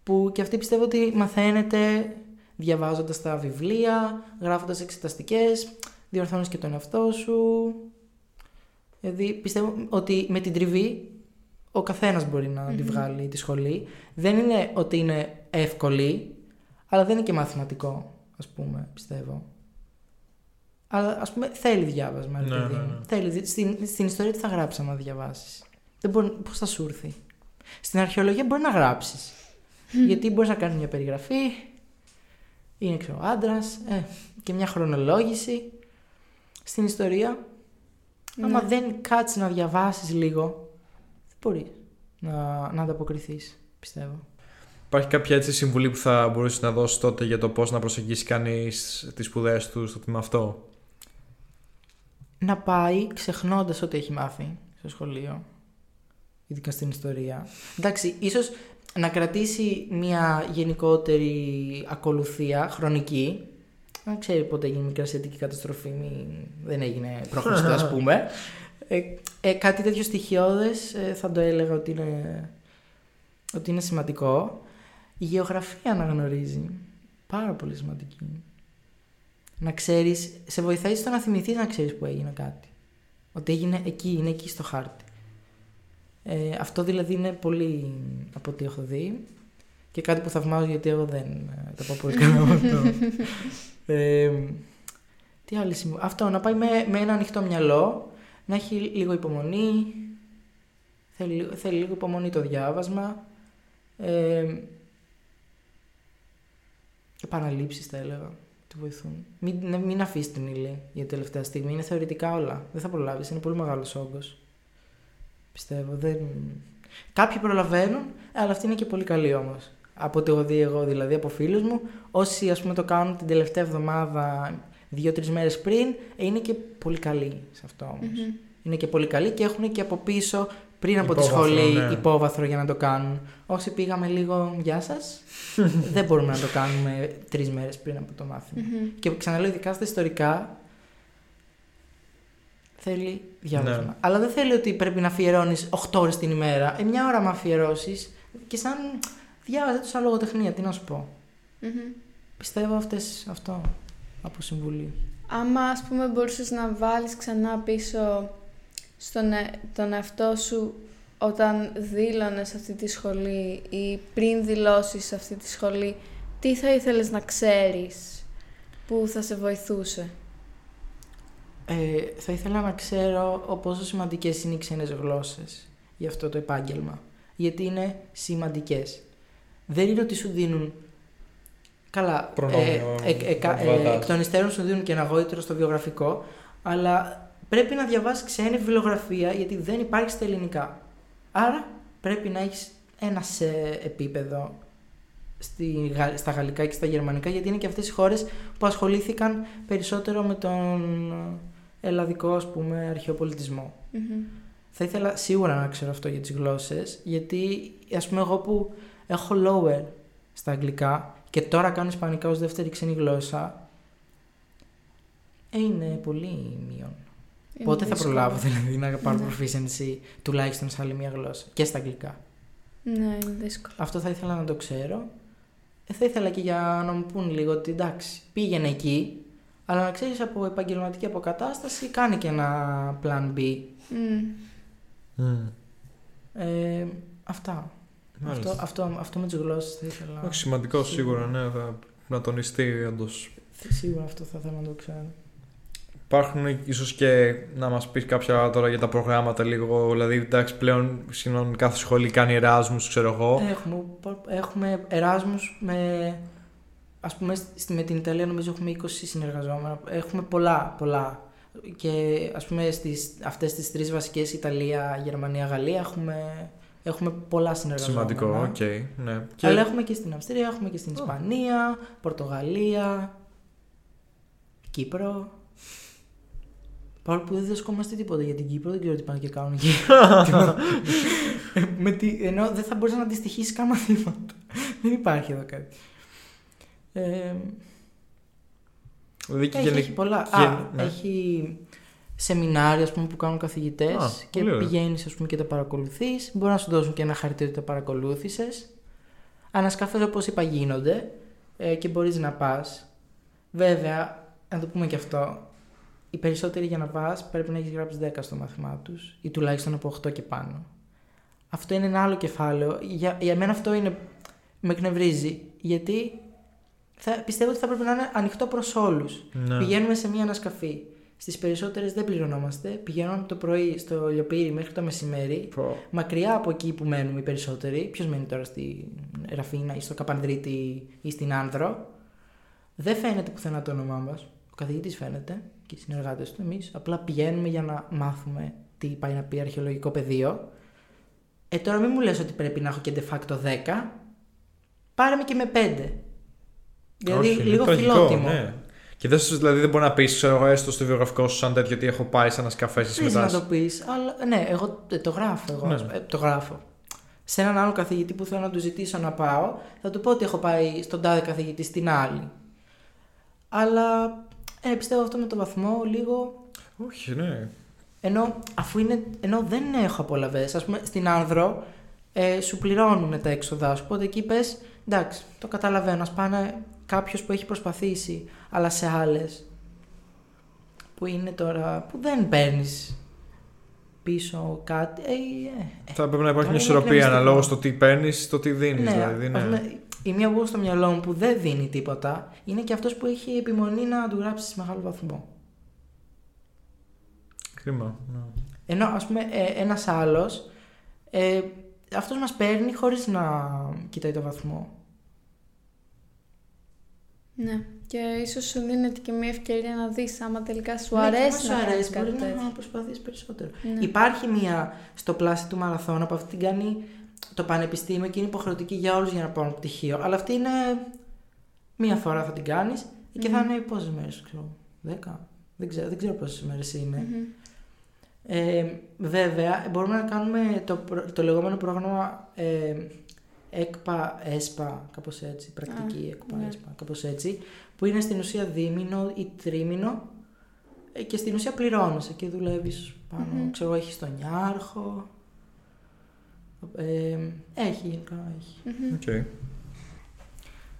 που και αυτή πιστεύω ότι μαθαίνετε διαβάζοντας τα βιβλία, γράφοντας εξεταστικές, διορθώνεις και τον εαυτό σου. Δηλαδή πιστεύω ότι με την τριβή ο καθένας μπορεί να mm τη βγάλει τη σχολή. Δεν είναι ότι είναι εύκολη, αλλά δεν είναι και μαθηματικό, ας πούμε, πιστεύω. Αλλά ας πούμε θέλει διάβασμα. Ναι, ναι, ναι. Θέλει, στην, στην ιστορία τι θα γράψεις άμα διαβάσεις. Πώς θα σου έρθει. Στην αρχαιολογία μπορεί να γράψεις. Γιατί μπορείς να κάνεις μια περιγραφή. Είναι ξέρω άντρας. Ε, και μια χρονολόγηση. Στην ιστορία, ναι. άμα δεν κάτσεις να διαβάσεις λίγο, δεν μπορείς να, να ανταποκριθείς, πιστεύω. Υπάρχει κάποια έτσι συμβουλή που θα μπορούσε να δώσεις τότε για το πώς να προσεγγίσεις κανείς τις σπουδές του στο τμήμα αυτό; Να πάει ξεχνώντας ό,τι έχει μάθει στο σχολείο, ειδικά στην ιστορία. Εντάξει, ίσως να κρατήσει μια γενικότερη ακολουθία χρονική. Δεν ξέρει πότε έγινε η μικρασιατική καταστροφή, μη... δεν έγινε πρόχωστο ας πούμε. Ε, ε, κάτι τέτοιο στοιχειώδες ε, θα το έλεγα ότι είναι, ότι είναι σημαντικό. Η γεωγραφία να γνωρίζει. Πάρα πολύ σημαντική να ξέρεις, σε βοηθάει στο να θυμηθείς να ξέρεις που έγινε κάτι. Ότι έγινε εκεί, είναι εκεί στο χάρτη. Ε, αυτό δηλαδή είναι πολύ από ό,τι έχω δει και κάτι που θαυμάζω γιατί εγώ δεν ε, τα πάω πολύ καλά με αυτό. Ε, τι άλλη συμβουλή. Αυτό, να πάει με, με ένα ανοιχτό μυαλό, να έχει λίγο υπομονή, θέλει, θέλει λίγο υπομονή το διάβασμα. Ε, επαναλήψεις θα έλεγα τη βοηθούν. Μην, μην αφήσεις την ύλη για τελευταία στιγμή. Είναι θεωρητικά όλα. Δεν θα προλάβεις. Είναι πολύ μεγάλος όγκος. Πιστεύω. Δεν... Κάποιοι προλαβαίνουν, αλλά αυτή είναι και πολύ καλή όμως. Από ό,τι έχω δει εγώ δηλαδή από φίλους μου, όσοι ας πούμε το κάνουν την τελευταία εβδομάδα δύο-τρεις μέρες πριν, ε, είναι και πολύ καλοί σε αυτό όμως. Μμμ. Είναι και πολύ καλοί και έχουν και από πίσω, πριν από τη Υπόβαθρο, σχολή, ναι. υπόβαθρο για να το κάνουν. Όσοι πήγαμε λίγο, γεια σας, δεν μπορούμε να το κάνουμε τρεις μέρες πριν από το μάθημα. Μμμ. Και ξαναλέω, ειδικά στα ιστορικά, θέλει διάβασμα. Ναι. Αλλά δεν θέλει ότι πρέπει να αφιερώνεις 8 ώρες την ημέρα. Ε, μια ώρα με αφιερώσεις και σαν διάβαζε το σαν λογοτεχνία, τι να σου πω. Μμμ. Πιστεύω αυτές, αυτό από συμβουλή. Άμα ας πούμε μπορούσες να βάλεις ξανά πίσω στον ε- τον εαυτό σου όταν δήλωνες αυτή τη σχολή ή πριν δηλώσεις αυτή τη σχολή, τι θα ήθελες να ξέρεις που θα σε βοηθούσε; Ε, θα ήθελα να ξέρω ο πόσο σημαντικές είναι οι ξένες γλώσσες για αυτό το επάγγελμα. Γιατί είναι σημαντικές. Δεν είναι ότι σου δίνουν... Καλά, Προνόμιο, ε, ε, ε, κα- ε, βαντάζ. εκ των υστέρων σου δίνουν και ένα γόητρο στο βιογραφικό, αλλά πρέπει να διαβάσεις ξένη βιβλιογραφία γιατί δεν υπάρχει στα ελληνικά. Άρα πρέπει να έχεις ένα σε επίπεδο στη, γα- στα γαλλικά και στα γερμανικά γιατί είναι και αυτές οι χώρες που ασχολήθηκαν περισσότερο με τον ελλαδικό ας πούμε αρχαιοπολιτισμό. Μμμ. Θα ήθελα σίγουρα να ξέρω αυτό για τις γλώσσες γιατί ας πούμε εγώ που έχω lower στα αγγλικά και τώρα κάνω ισπανικά ως δεύτερη ξένη γλώσσα ε, είναι πολύ μείον. Είναι Πότε θα δύσκολο. προλάβω δηλαδή να πάρω Ναι. proficiency τουλάχιστον σε άλλη μια γλώσσα και στα αγγλικά; Ναι, είναι δύσκολο. Αυτό θα ήθελα να το ξέρω. Ε, θα ήθελα και για να μου πούν λίγο ότι εντάξει, πήγαινε εκεί, αλλά να ξέρεις από επαγγελματική αποκατάσταση κάνει και ένα plan B. Μμ. Μμ. Ε, αυτά. Μάλιστα. Αυτό, αυτό, αυτό με τις γλώσσες θα ήθελα. Όχι, σημαντικό σίγουρα, ναι, θα να τονιστεί όντως. Σίγουρα αυτό θα ήθελα να το ξέρω. Υπάρχουν ίσως και να μας πεις κάποια τώρα για τα προγράμματα λίγο. Δηλαδή, εντάξει, πλέον σχεδόν κάθε σχολή κάνει εράσμου, ξέρω εγώ. Έχουμε, έχουμε εράσμους με... Ας πούμε στη- με την Ιταλία νομίζω έχουμε 20 συνεργαζόμενα. Έχουμε πολλά, πολλά. Και ας πούμε στις αυτές τις τρεις βασικές Ιταλία, Γερμανία, Γαλλία έχουμε, έχουμε πολλά συνεργαζόμενα. Σημαντικό, οκ. ναι. Και Αλλά έχουμε και στην Αυστρία, έχουμε και στην Ισπανία, Πορτογαλία, Κύπρο. Παρόλο που δεν διδασκόμαστε τίποτα για την Κύπρο, δεν ξέρω τι πάνε και κάνουν εκεί. Με τι, ενώ δεν θα μπορείς να αντιστοιχίσει καν μαθήματα. δεν υπάρχει εδώ κάτι. Ε, δηλαδή και έχει, γενικ- έχει πολλά. γεν- Α, ναι. έχει σεμινάρια ας πούμε, που κάνουν καθηγητές Α, και πολύ ωραία. πηγαίνεις ας πούμε, και τα παρακολουθείς. Μπορεί να σου δώσουν και ένα χαρτί ότι τα παρακολούθησες. Ανασκαφές όπως είπα γίνονται ε, και μπορείς να πας. Βέβαια, να το πούμε και αυτό, οι περισσότεροι για να πας πρέπει να έχεις γράψει 10 στο μάθημά τους ή τουλάχιστον από 8 και πάνω. Αυτό είναι ένα άλλο κεφάλαιο. Για, για μένα αυτό είναι, με εκνευρίζει γιατί θα, πιστεύω ότι θα πρέπει να είναι ανοιχτό προς όλους. ναι. Πηγαίνουμε σε μια ανασκαφή. Στις περισσότερες δεν πληρωνόμαστε. Πηγαίνουμε το πρωί στο λιοπύρι μέχρι το μεσημέρι. Πω. Μακριά από εκεί που μένουμε οι περισσότεροι. Ποιος μένει τώρα στη Ραφίνα ή στο Καπανδρίτη ή στην Άνδρο. Δεν φαίνεται πουθενά το όνομά μας. Ο καθηγητής φαίνεται και οι συνεργάτες του. Εμείς απλά πηγαίνουμε για να μάθουμε τι πάει να πει αρχαιολογικό πεδίο. Ε, τώρα μην μου λες ότι πρέπει να έχω και de facto 10. Πάρε με και με 5. Δηλαδή Όχι, είναι λίγο τραγικό, φιλότιμο. Ναι. Και δεν, σου- δηλαδή δεν μπορεί να πεις, ξέρω εγώ, έστω στο βιογραφικό σου σαν τέτοιο ότι έχω πάει σε ένας καφές και Θες να το συμμετάσχει. πεις, αλλά ναι, εγώ ε, το γράφω. Εγώ, Ναι. ε, το γράφω. Σε έναν άλλο καθηγητή που θέλω να του ζητήσω να πάω, θα του πω ότι έχω πάει στον τάδε καθηγητή στην άλλη. Αλλά ε, πιστεύω αυτό με το βαθμό λίγο. Όχι, ναι. Ενώ, αφού είναι, ενώ δεν έχω απολαυέ, ας πούμε στην Άνδρο ε, σου πληρώνουν τα έξοδά σου. Οπότε εκεί πες, εντάξει, το καταλαβαίνω. Α πάνε κάποιος που έχει προσπαθήσει, αλλά σε άλλες που είναι τώρα. που δεν παίρνει πίσω κάτι. Ε, ε, ε, Θα πρέπει να υπάρχει Τώρα μια είναι ισορροπία εκνευριστικό. αναλόγως στο τι παίρνεις, το τι δίνεις. ναι, δηλαδή, ναι. ας πούμε, η μία που έχω στο μυαλό μου που δεν δίνει τίποτα είναι και αυτός που έχει επιμονή να του γράψεις σε μεγάλο βαθμό. Κρίμα. Ναι. Ενώ ας πούμε ε, ένας άλλος ε, αυτός μας παίρνει χωρίς να κοιτάει το βαθμό. Ναι. Και ίσως σου δίνεται και μια ευκαιρία να δεις άμα τελικά σου Ναι, και άμα αρέσει σου να κάνεις αρέσει, κάτι μπορεί τέτοιο. να προσπαθείς περισσότερο. Ναι. Υπάρχει μία στο πλάσι του μαραθώνα που αυτή την κάνει το πανεπιστήμιο και είναι υποχρεωτική για όλους για να πάρουν πτυχίο. Αλλά αυτή είναι μία φορά θα την κάνεις και θα Μμμ. είναι πόσες μέρες ξέρω. Δέκα. Δεν ξέρω, δεν ξέρω πόσες μέρες είναι. Μμμ. Ε, βέβαια, μπορούμε να κάνουμε το, προ- το λεγόμενο πρόγραμμα ε, ΕΚΠΑ, ΕΣΠΑ, κάπως έτσι, πρακτική Α, ΕΚΠΑ, ναι. ΕΣΠΑ, κάπως έτσι, που είναι στην ουσία δίμηνο ή τρίμηνο ε, και στην ουσία πληρώνεσαι και δουλεύεις πάνω, Μμμ. ξέρω, έχεις τον Ιάρχο, ε, έχει γενικά, έχει. Μμμ. Οκ.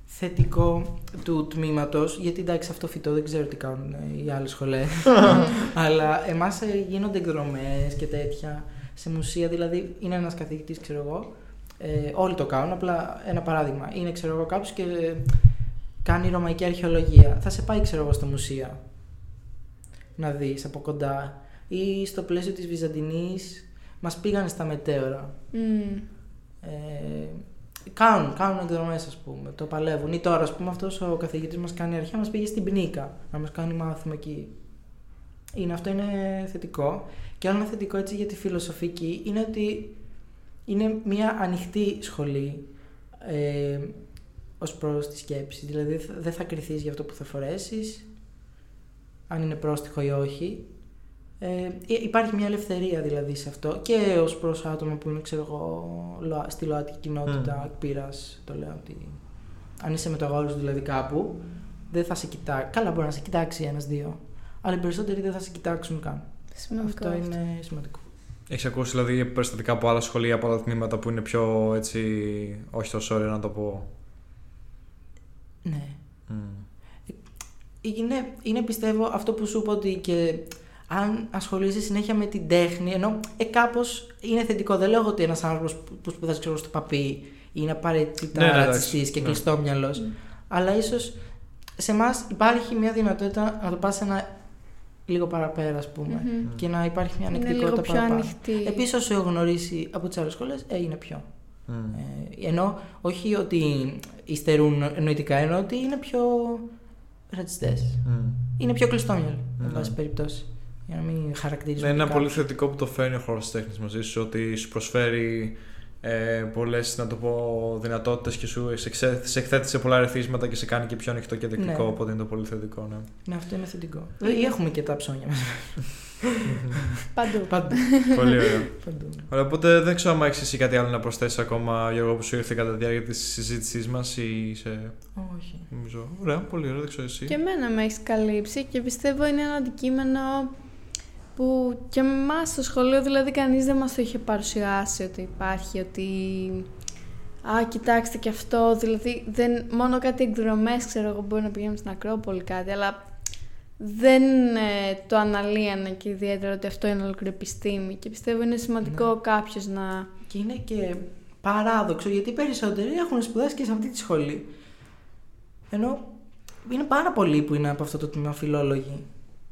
Θετικό του τμήματος, γιατί εντάξει αυτό φυτό δεν ξέρω τι κάνουν ε, οι άλλες σχολές. αλλά εμάς γίνονται εκδρομές και τέτοια σε μουσεία. Δηλαδή είναι ένας καθηγητής, ξέρω εγώ. Ε, όλοι το κάνουν. Απλά ένα παράδειγμα. Είναι, ξέρω εγώ, κάποιος και ε, κάνει ρωμαϊκή αρχαιολογία. Θα σε πάει, ξέρω εγώ, στο μουσείο να δεις από κοντά. Ή στο πλαίσιο της Βυζαντινής μας πήγανε στα μετέωρα. Μμ. Ε, κάνουν, κάνουν εκδρομές, ας πούμε. Το παλεύουν. Ή τώρα, ας πούμε, αυτός ο καθηγητής μας κάνει αρχαία, μας πήγε στην Πνίκα να μας κάνει μάθημα εκεί. Είναι, αυτό είναι θετικό. Και άλλο ένα θετικό έτσι για τη φιλοσοφική είναι ότι είναι μια ανοιχτή σχολή ε, ως προς τη σκέψη. Δηλαδή θα- δεν θα κρυθείς για αυτό που θα φορέσεις, αν είναι πρόστιχο ή όχι. Ε, υ- υπάρχει μια ελευθερία δηλαδή σε αυτό και ως προς άτομα που είναι ξέρω εγώ ΛΟΑ- στη ΛΟΑΤΚΙ κοινότητα Μμ. εκπείρας το λέω ότι αν είσαι με το αγόρι σου δηλαδή κάπου δεν θα σε κοιτάξει. Καλά μπορεί να σε κοιτάξει ένας-δύο αλλά οι περισσότεροι δεν θα σε κοιτάξουν καν. Σημαντικό. αυτό είναι σημαντικό. Έχεις ακούσει δηλαδή περιστατικά από άλλα σχολεία, από άλλα τμήματα που είναι πιο έτσι. Όχι τόσο ωραία να το πω; Ναι. Μμ. Είναι, είναι πιστεύω αυτό που σου είπα ότι και αν ασχολείσαι συνέχεια με την τέχνη, ενώ ε, κάπως είναι θετικό. Δεν λέω ότι ένας άνθρωπος που σπουδάζει ξέρω, στο παπί είναι απαραίτητα Ναι, ναι, εντάξει. ρατσιστής και Ναι. κλειστόμυαλο. Μμ. Αλλά ίσως σε εμάς υπάρχει μια δυνατότητα να το πας ένα λίγο παραπέρα, ας πούμε. Μμμ. Και να υπάρχει μια Είναι ανεκτικότητα λίγο πιο παραπάνω. ανοιχτή. Επίσης, όσο έχω γνωρίσει από τις άλλες σχολές, ε, είναι πιο. Μμ. Ε, ενώ όχι ότι υστερούν νοητικά, ενώ ότι είναι πιο ρατσιστές. Μμ. Είναι πιο κλειστόμυαλοι, εν Ναι. πάση περιπτώσει. Για να μην χαρακτηρίζουμε. Ναι, είναι ένα κάποιον. πολύ θετικό που το φέρνει ο χώρος της τέχνης μαζί σου, ότι σου προσφέρει ε, πολλές δυνατότητες και σου σε, εξέ- σε εκθέτει σε πολλά ρεθίσματα και σε κάνει και πιο ανοιχτό και δεκτικό. Ναι. Οπότε είναι το πολύ θετικό, ναι. Ναι, αυτό είναι θετικό. Ή έχουμε και τα ψώνια μας. Παντού. Παντού. πολύ ωραία. Παντού. Ωραία, οπότε δεν ξέρω αν έχεις εσύ κάτι άλλο να προσθέσεις ακόμα, Γιώργο, που σου ήρθε κατά τη διάρκεια της συζήτησής μας ή σε. Όχι. Νομίζω. Ωραία, πολύ ωραία, δεν ξέρω εσύ. Και εμένα με έχεις καλύψει και πιστεύω είναι ένα αντικείμενο που και εμάς στο σχολείο δηλαδή κανείς δεν μας το είχε παρουσιάσει ότι υπάρχει, ότι α, κοιτάξτε και αυτό, δηλαδή δεν, μόνο κάτι εκδρομές ξέρω εγώ μπορεί να πηγαίνουμε στην Ακρόπολη κάτι, αλλά δεν ε, το αναλύανε και ιδιαίτερα ότι αυτό είναι ολόκληρη επιστήμη και πιστεύω είναι σημαντικό Ναι. κάποιος να... Και είναι και παράδοξο γιατί οι περισσότεροι έχουν σπουδάσει και σε αυτή τη σχολή. Ενώ είναι πάρα πολλοί που είναι από αυτό το τμήμα φιλόλογοι.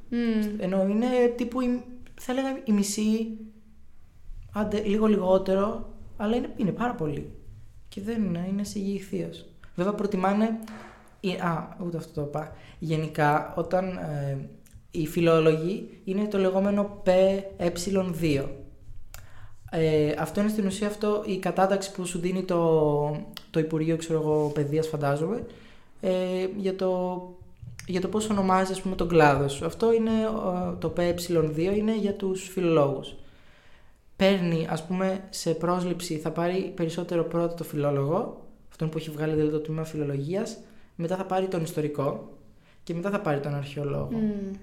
Μμ, Ενώ είναι τύπου, η- θα έλεγα η μισή, άντε λίγο λιγότερο, αλλά είναι, είναι πάρα πολύ. Και δεν είναι, είναι συγγυηθίως. Βέβαια προτιμάνε, ή- α, ούτε αυτό το είπα, γενικά όταν ε, οι φιλόλογοι είναι το λεγόμενο PE2. Ε, αυτό είναι στην ουσία αυτό η κατάταξη που σου δίνει το, το Υπουργείο ξέρω εγώ, Παιδείας φαντάζομαι ε, για το για το πώς ονομάζεις ας πούμε, τον κλάδο σου. Αυτό είναι ε, το ΠΕ2 είναι για τους φιλολόγους. Παίρνει, ας πούμε, σε πρόσληψη, θα πάρει περισσότερο πρώτα το φιλόλογο, αυτόν που έχει βγάλει δηλαδή το τμήμα φιλολογίας, μετά θα πάρει τον ιστορικό και μετά θα πάρει τον αρχαιολόγο. μμ.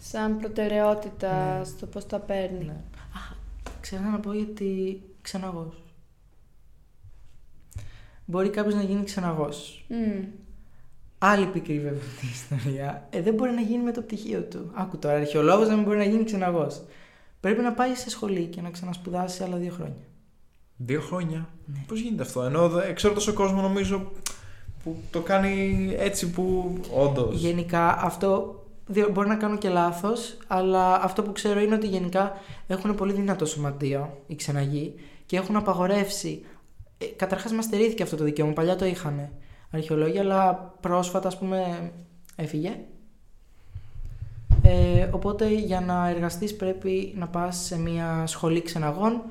Σαν προτεραιότητα Ναι. στο πώς τα παίρνει. Ναι. Α, ξέχασα να πω γιατί ξεναγός. Μπορεί κάποιος να γίνει ξεναγός. Μμ. Άλλη πικρή βέβαια αυτή η ιστορία. Ε, δεν μπορεί να γίνει με το πτυχίο του. Άκου τώρα, αρχαιολόγος να μην μπορεί να γίνει ξεναγός. Πρέπει να πάει σε σχολή και να ξανασπουδάσει άλλα δύο χρόνια. Δύο χρόνια; Ναι. Πώς γίνεται αυτό, ενώ δε- ξέρω τόσο κόσμο νομίζω που το κάνει έτσι που όντως. Γενικά αυτό δι- μπορεί να κάνω και λάθος, αλλά αυτό που ξέρω είναι ότι γενικά έχουν πολύ δυνατό σωματείο οι ξεναγοί και έχουν απαγορεύσει. Ε, καταρχάς μας στερήθηκε αυτό το δικαίωμα, παλιά το είχαν αρχαιολόγοι, αλλά πρόσφατα ας πούμε έφυγε. Ε, οπότε για να εργαστείς πρέπει να πας σε μια σχολή ξεναγών.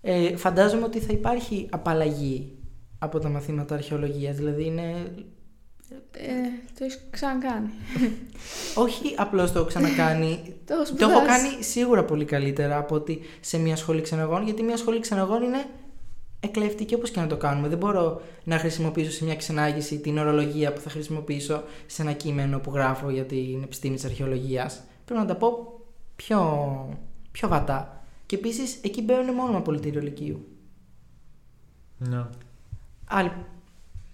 Ε, φαντάζομαι ότι θα υπάρχει απαλλαγή από τα μαθήματα αρχαιολογίας, δηλαδή είναι Ε, το έχεις ξανακάνει. Όχι απλώς το έχω ξανακάνει. Το έχω το έχω σπουδάσει. κάνει σίγουρα πολύ καλύτερα από ότι σε μια σχολή ξεναγών, γιατί μια σχολή ξεναγών είναι εκλεπτική όπως και να το κάνουμε. Δεν μπορώ να χρησιμοποιήσω σε μια ξενάγηση την ορολογία που θα χρησιμοποιήσω σε ένα κείμενο που γράφω για την επιστήμη της αρχαιολογίας. Πρέπει να τα πω πιο, πιο βατά. Και επίσης εκεί μπαίνουν μόνο με απολυτήριο λυκείου. Ναι. Άλλη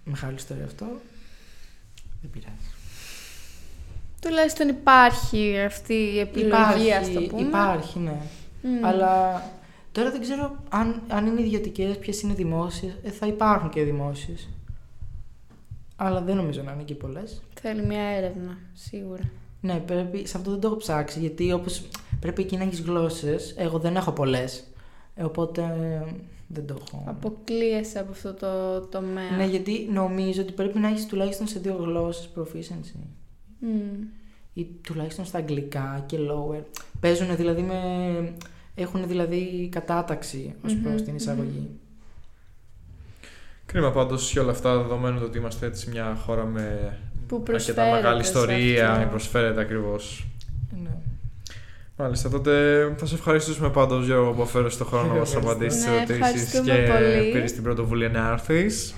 μεγάλη ιστορία αυτό. Δεν πειράζει. Τουλάχιστον υπάρχει αυτή η επιλογή, ας το πούμε. Υπάρχει, ναι. Μμ. Αλλά τώρα δεν ξέρω αν, αν είναι ιδιωτικές, ποιες είναι δημόσιες. Ε, θα υπάρχουν και δημόσιες. Αλλά δεν νομίζω να είναι και πολλές. Θέλει μια έρευνα, σίγουρα. Ναι, πρέπει, σε αυτό δεν το έχω ψάξει. Γιατί όπως πρέπει εκεί να έχεις γλώσσες, εγώ δεν έχω πολλές. Ε, οπότε ε, δεν το έχω. Αποκλείεσαι από αυτό το τομέα. Ναι, γιατί νομίζω ότι πρέπει να έχεις τουλάχιστον σε δύο γλώσσες proficiency. Μμ. ή τουλάχιστον στα αγγλικά και lower. Παίζουν δηλαδή με... Έχουν δηλαδή κατάταξη ως Μμμ, προς την μμμ. εισαγωγή. Κρίμα πάντως για όλα αυτά, δεδομένου ότι είμαστε έτσι μια χώρα με Που αρκετά προσφέρεται μεγάλη σε ιστορία, αυτό. προσφέρεται ακριβώς. Ναι. Μάλιστα, τότε θα σε ευχαριστήσουμε πάντως Γιώργο που αφαίρεσαι το χρόνο να μα Ευχαριστώ. απαντήσεις τι Ναι, ερωτήσεις ευχαριστούμε και πολύ. πήρες την πρωτοβουλία να έρθεις.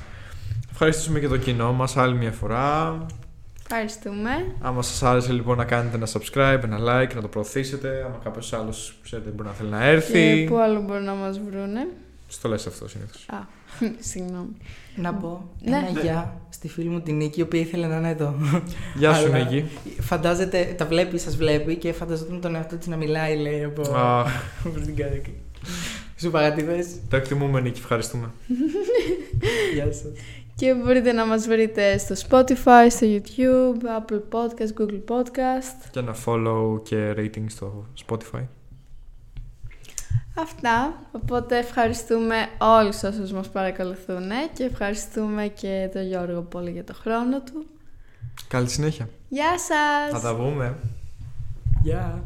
Ευχαριστήσουμε και το κοινό μας άλλη μια φορά. Ευχαριστούμε. Άμα σας άρεσε λοιπόν να κάνετε ένα subscribe, ένα like, να το προωθήσετε. Άμα κάποιος άλλος ξέρετε μπορεί να θέλει να έρθει. Και πού άλλο μπορούν να μας βρούνε; Στο λες αυτό συνήθως. Α, συγγνώμη. Να πω Ναι. ένα γεια στη φίλη μου την Νίκη, η οποία ήθελε να είναι εδώ. Γεια σου, Αλλά Νίκη. Φαντάζεται, τα βλέπει, σας βλέπει και φανταζόταν τον εαυτό της να μιλάει, λέει, από Α, προς την καρέκλα. Σου παγατήδες. το εκτιμούμε, Νίκη. Ευχαριστούμε. Γεια σας. Και μπορείτε να μας βρείτε στο Spotify, στο YouTube, Apple Podcast, Google Podcast. Και ένα follow και rating στο Spotify. Αυτά. Οπότε ευχαριστούμε όλους όσους μας παρακολουθούν και ευχαριστούμε και τον Γιώργο πολύ για το χρόνο του. Καλή συνέχεια. Γεια σας! Θα τα πούμε. Γεια.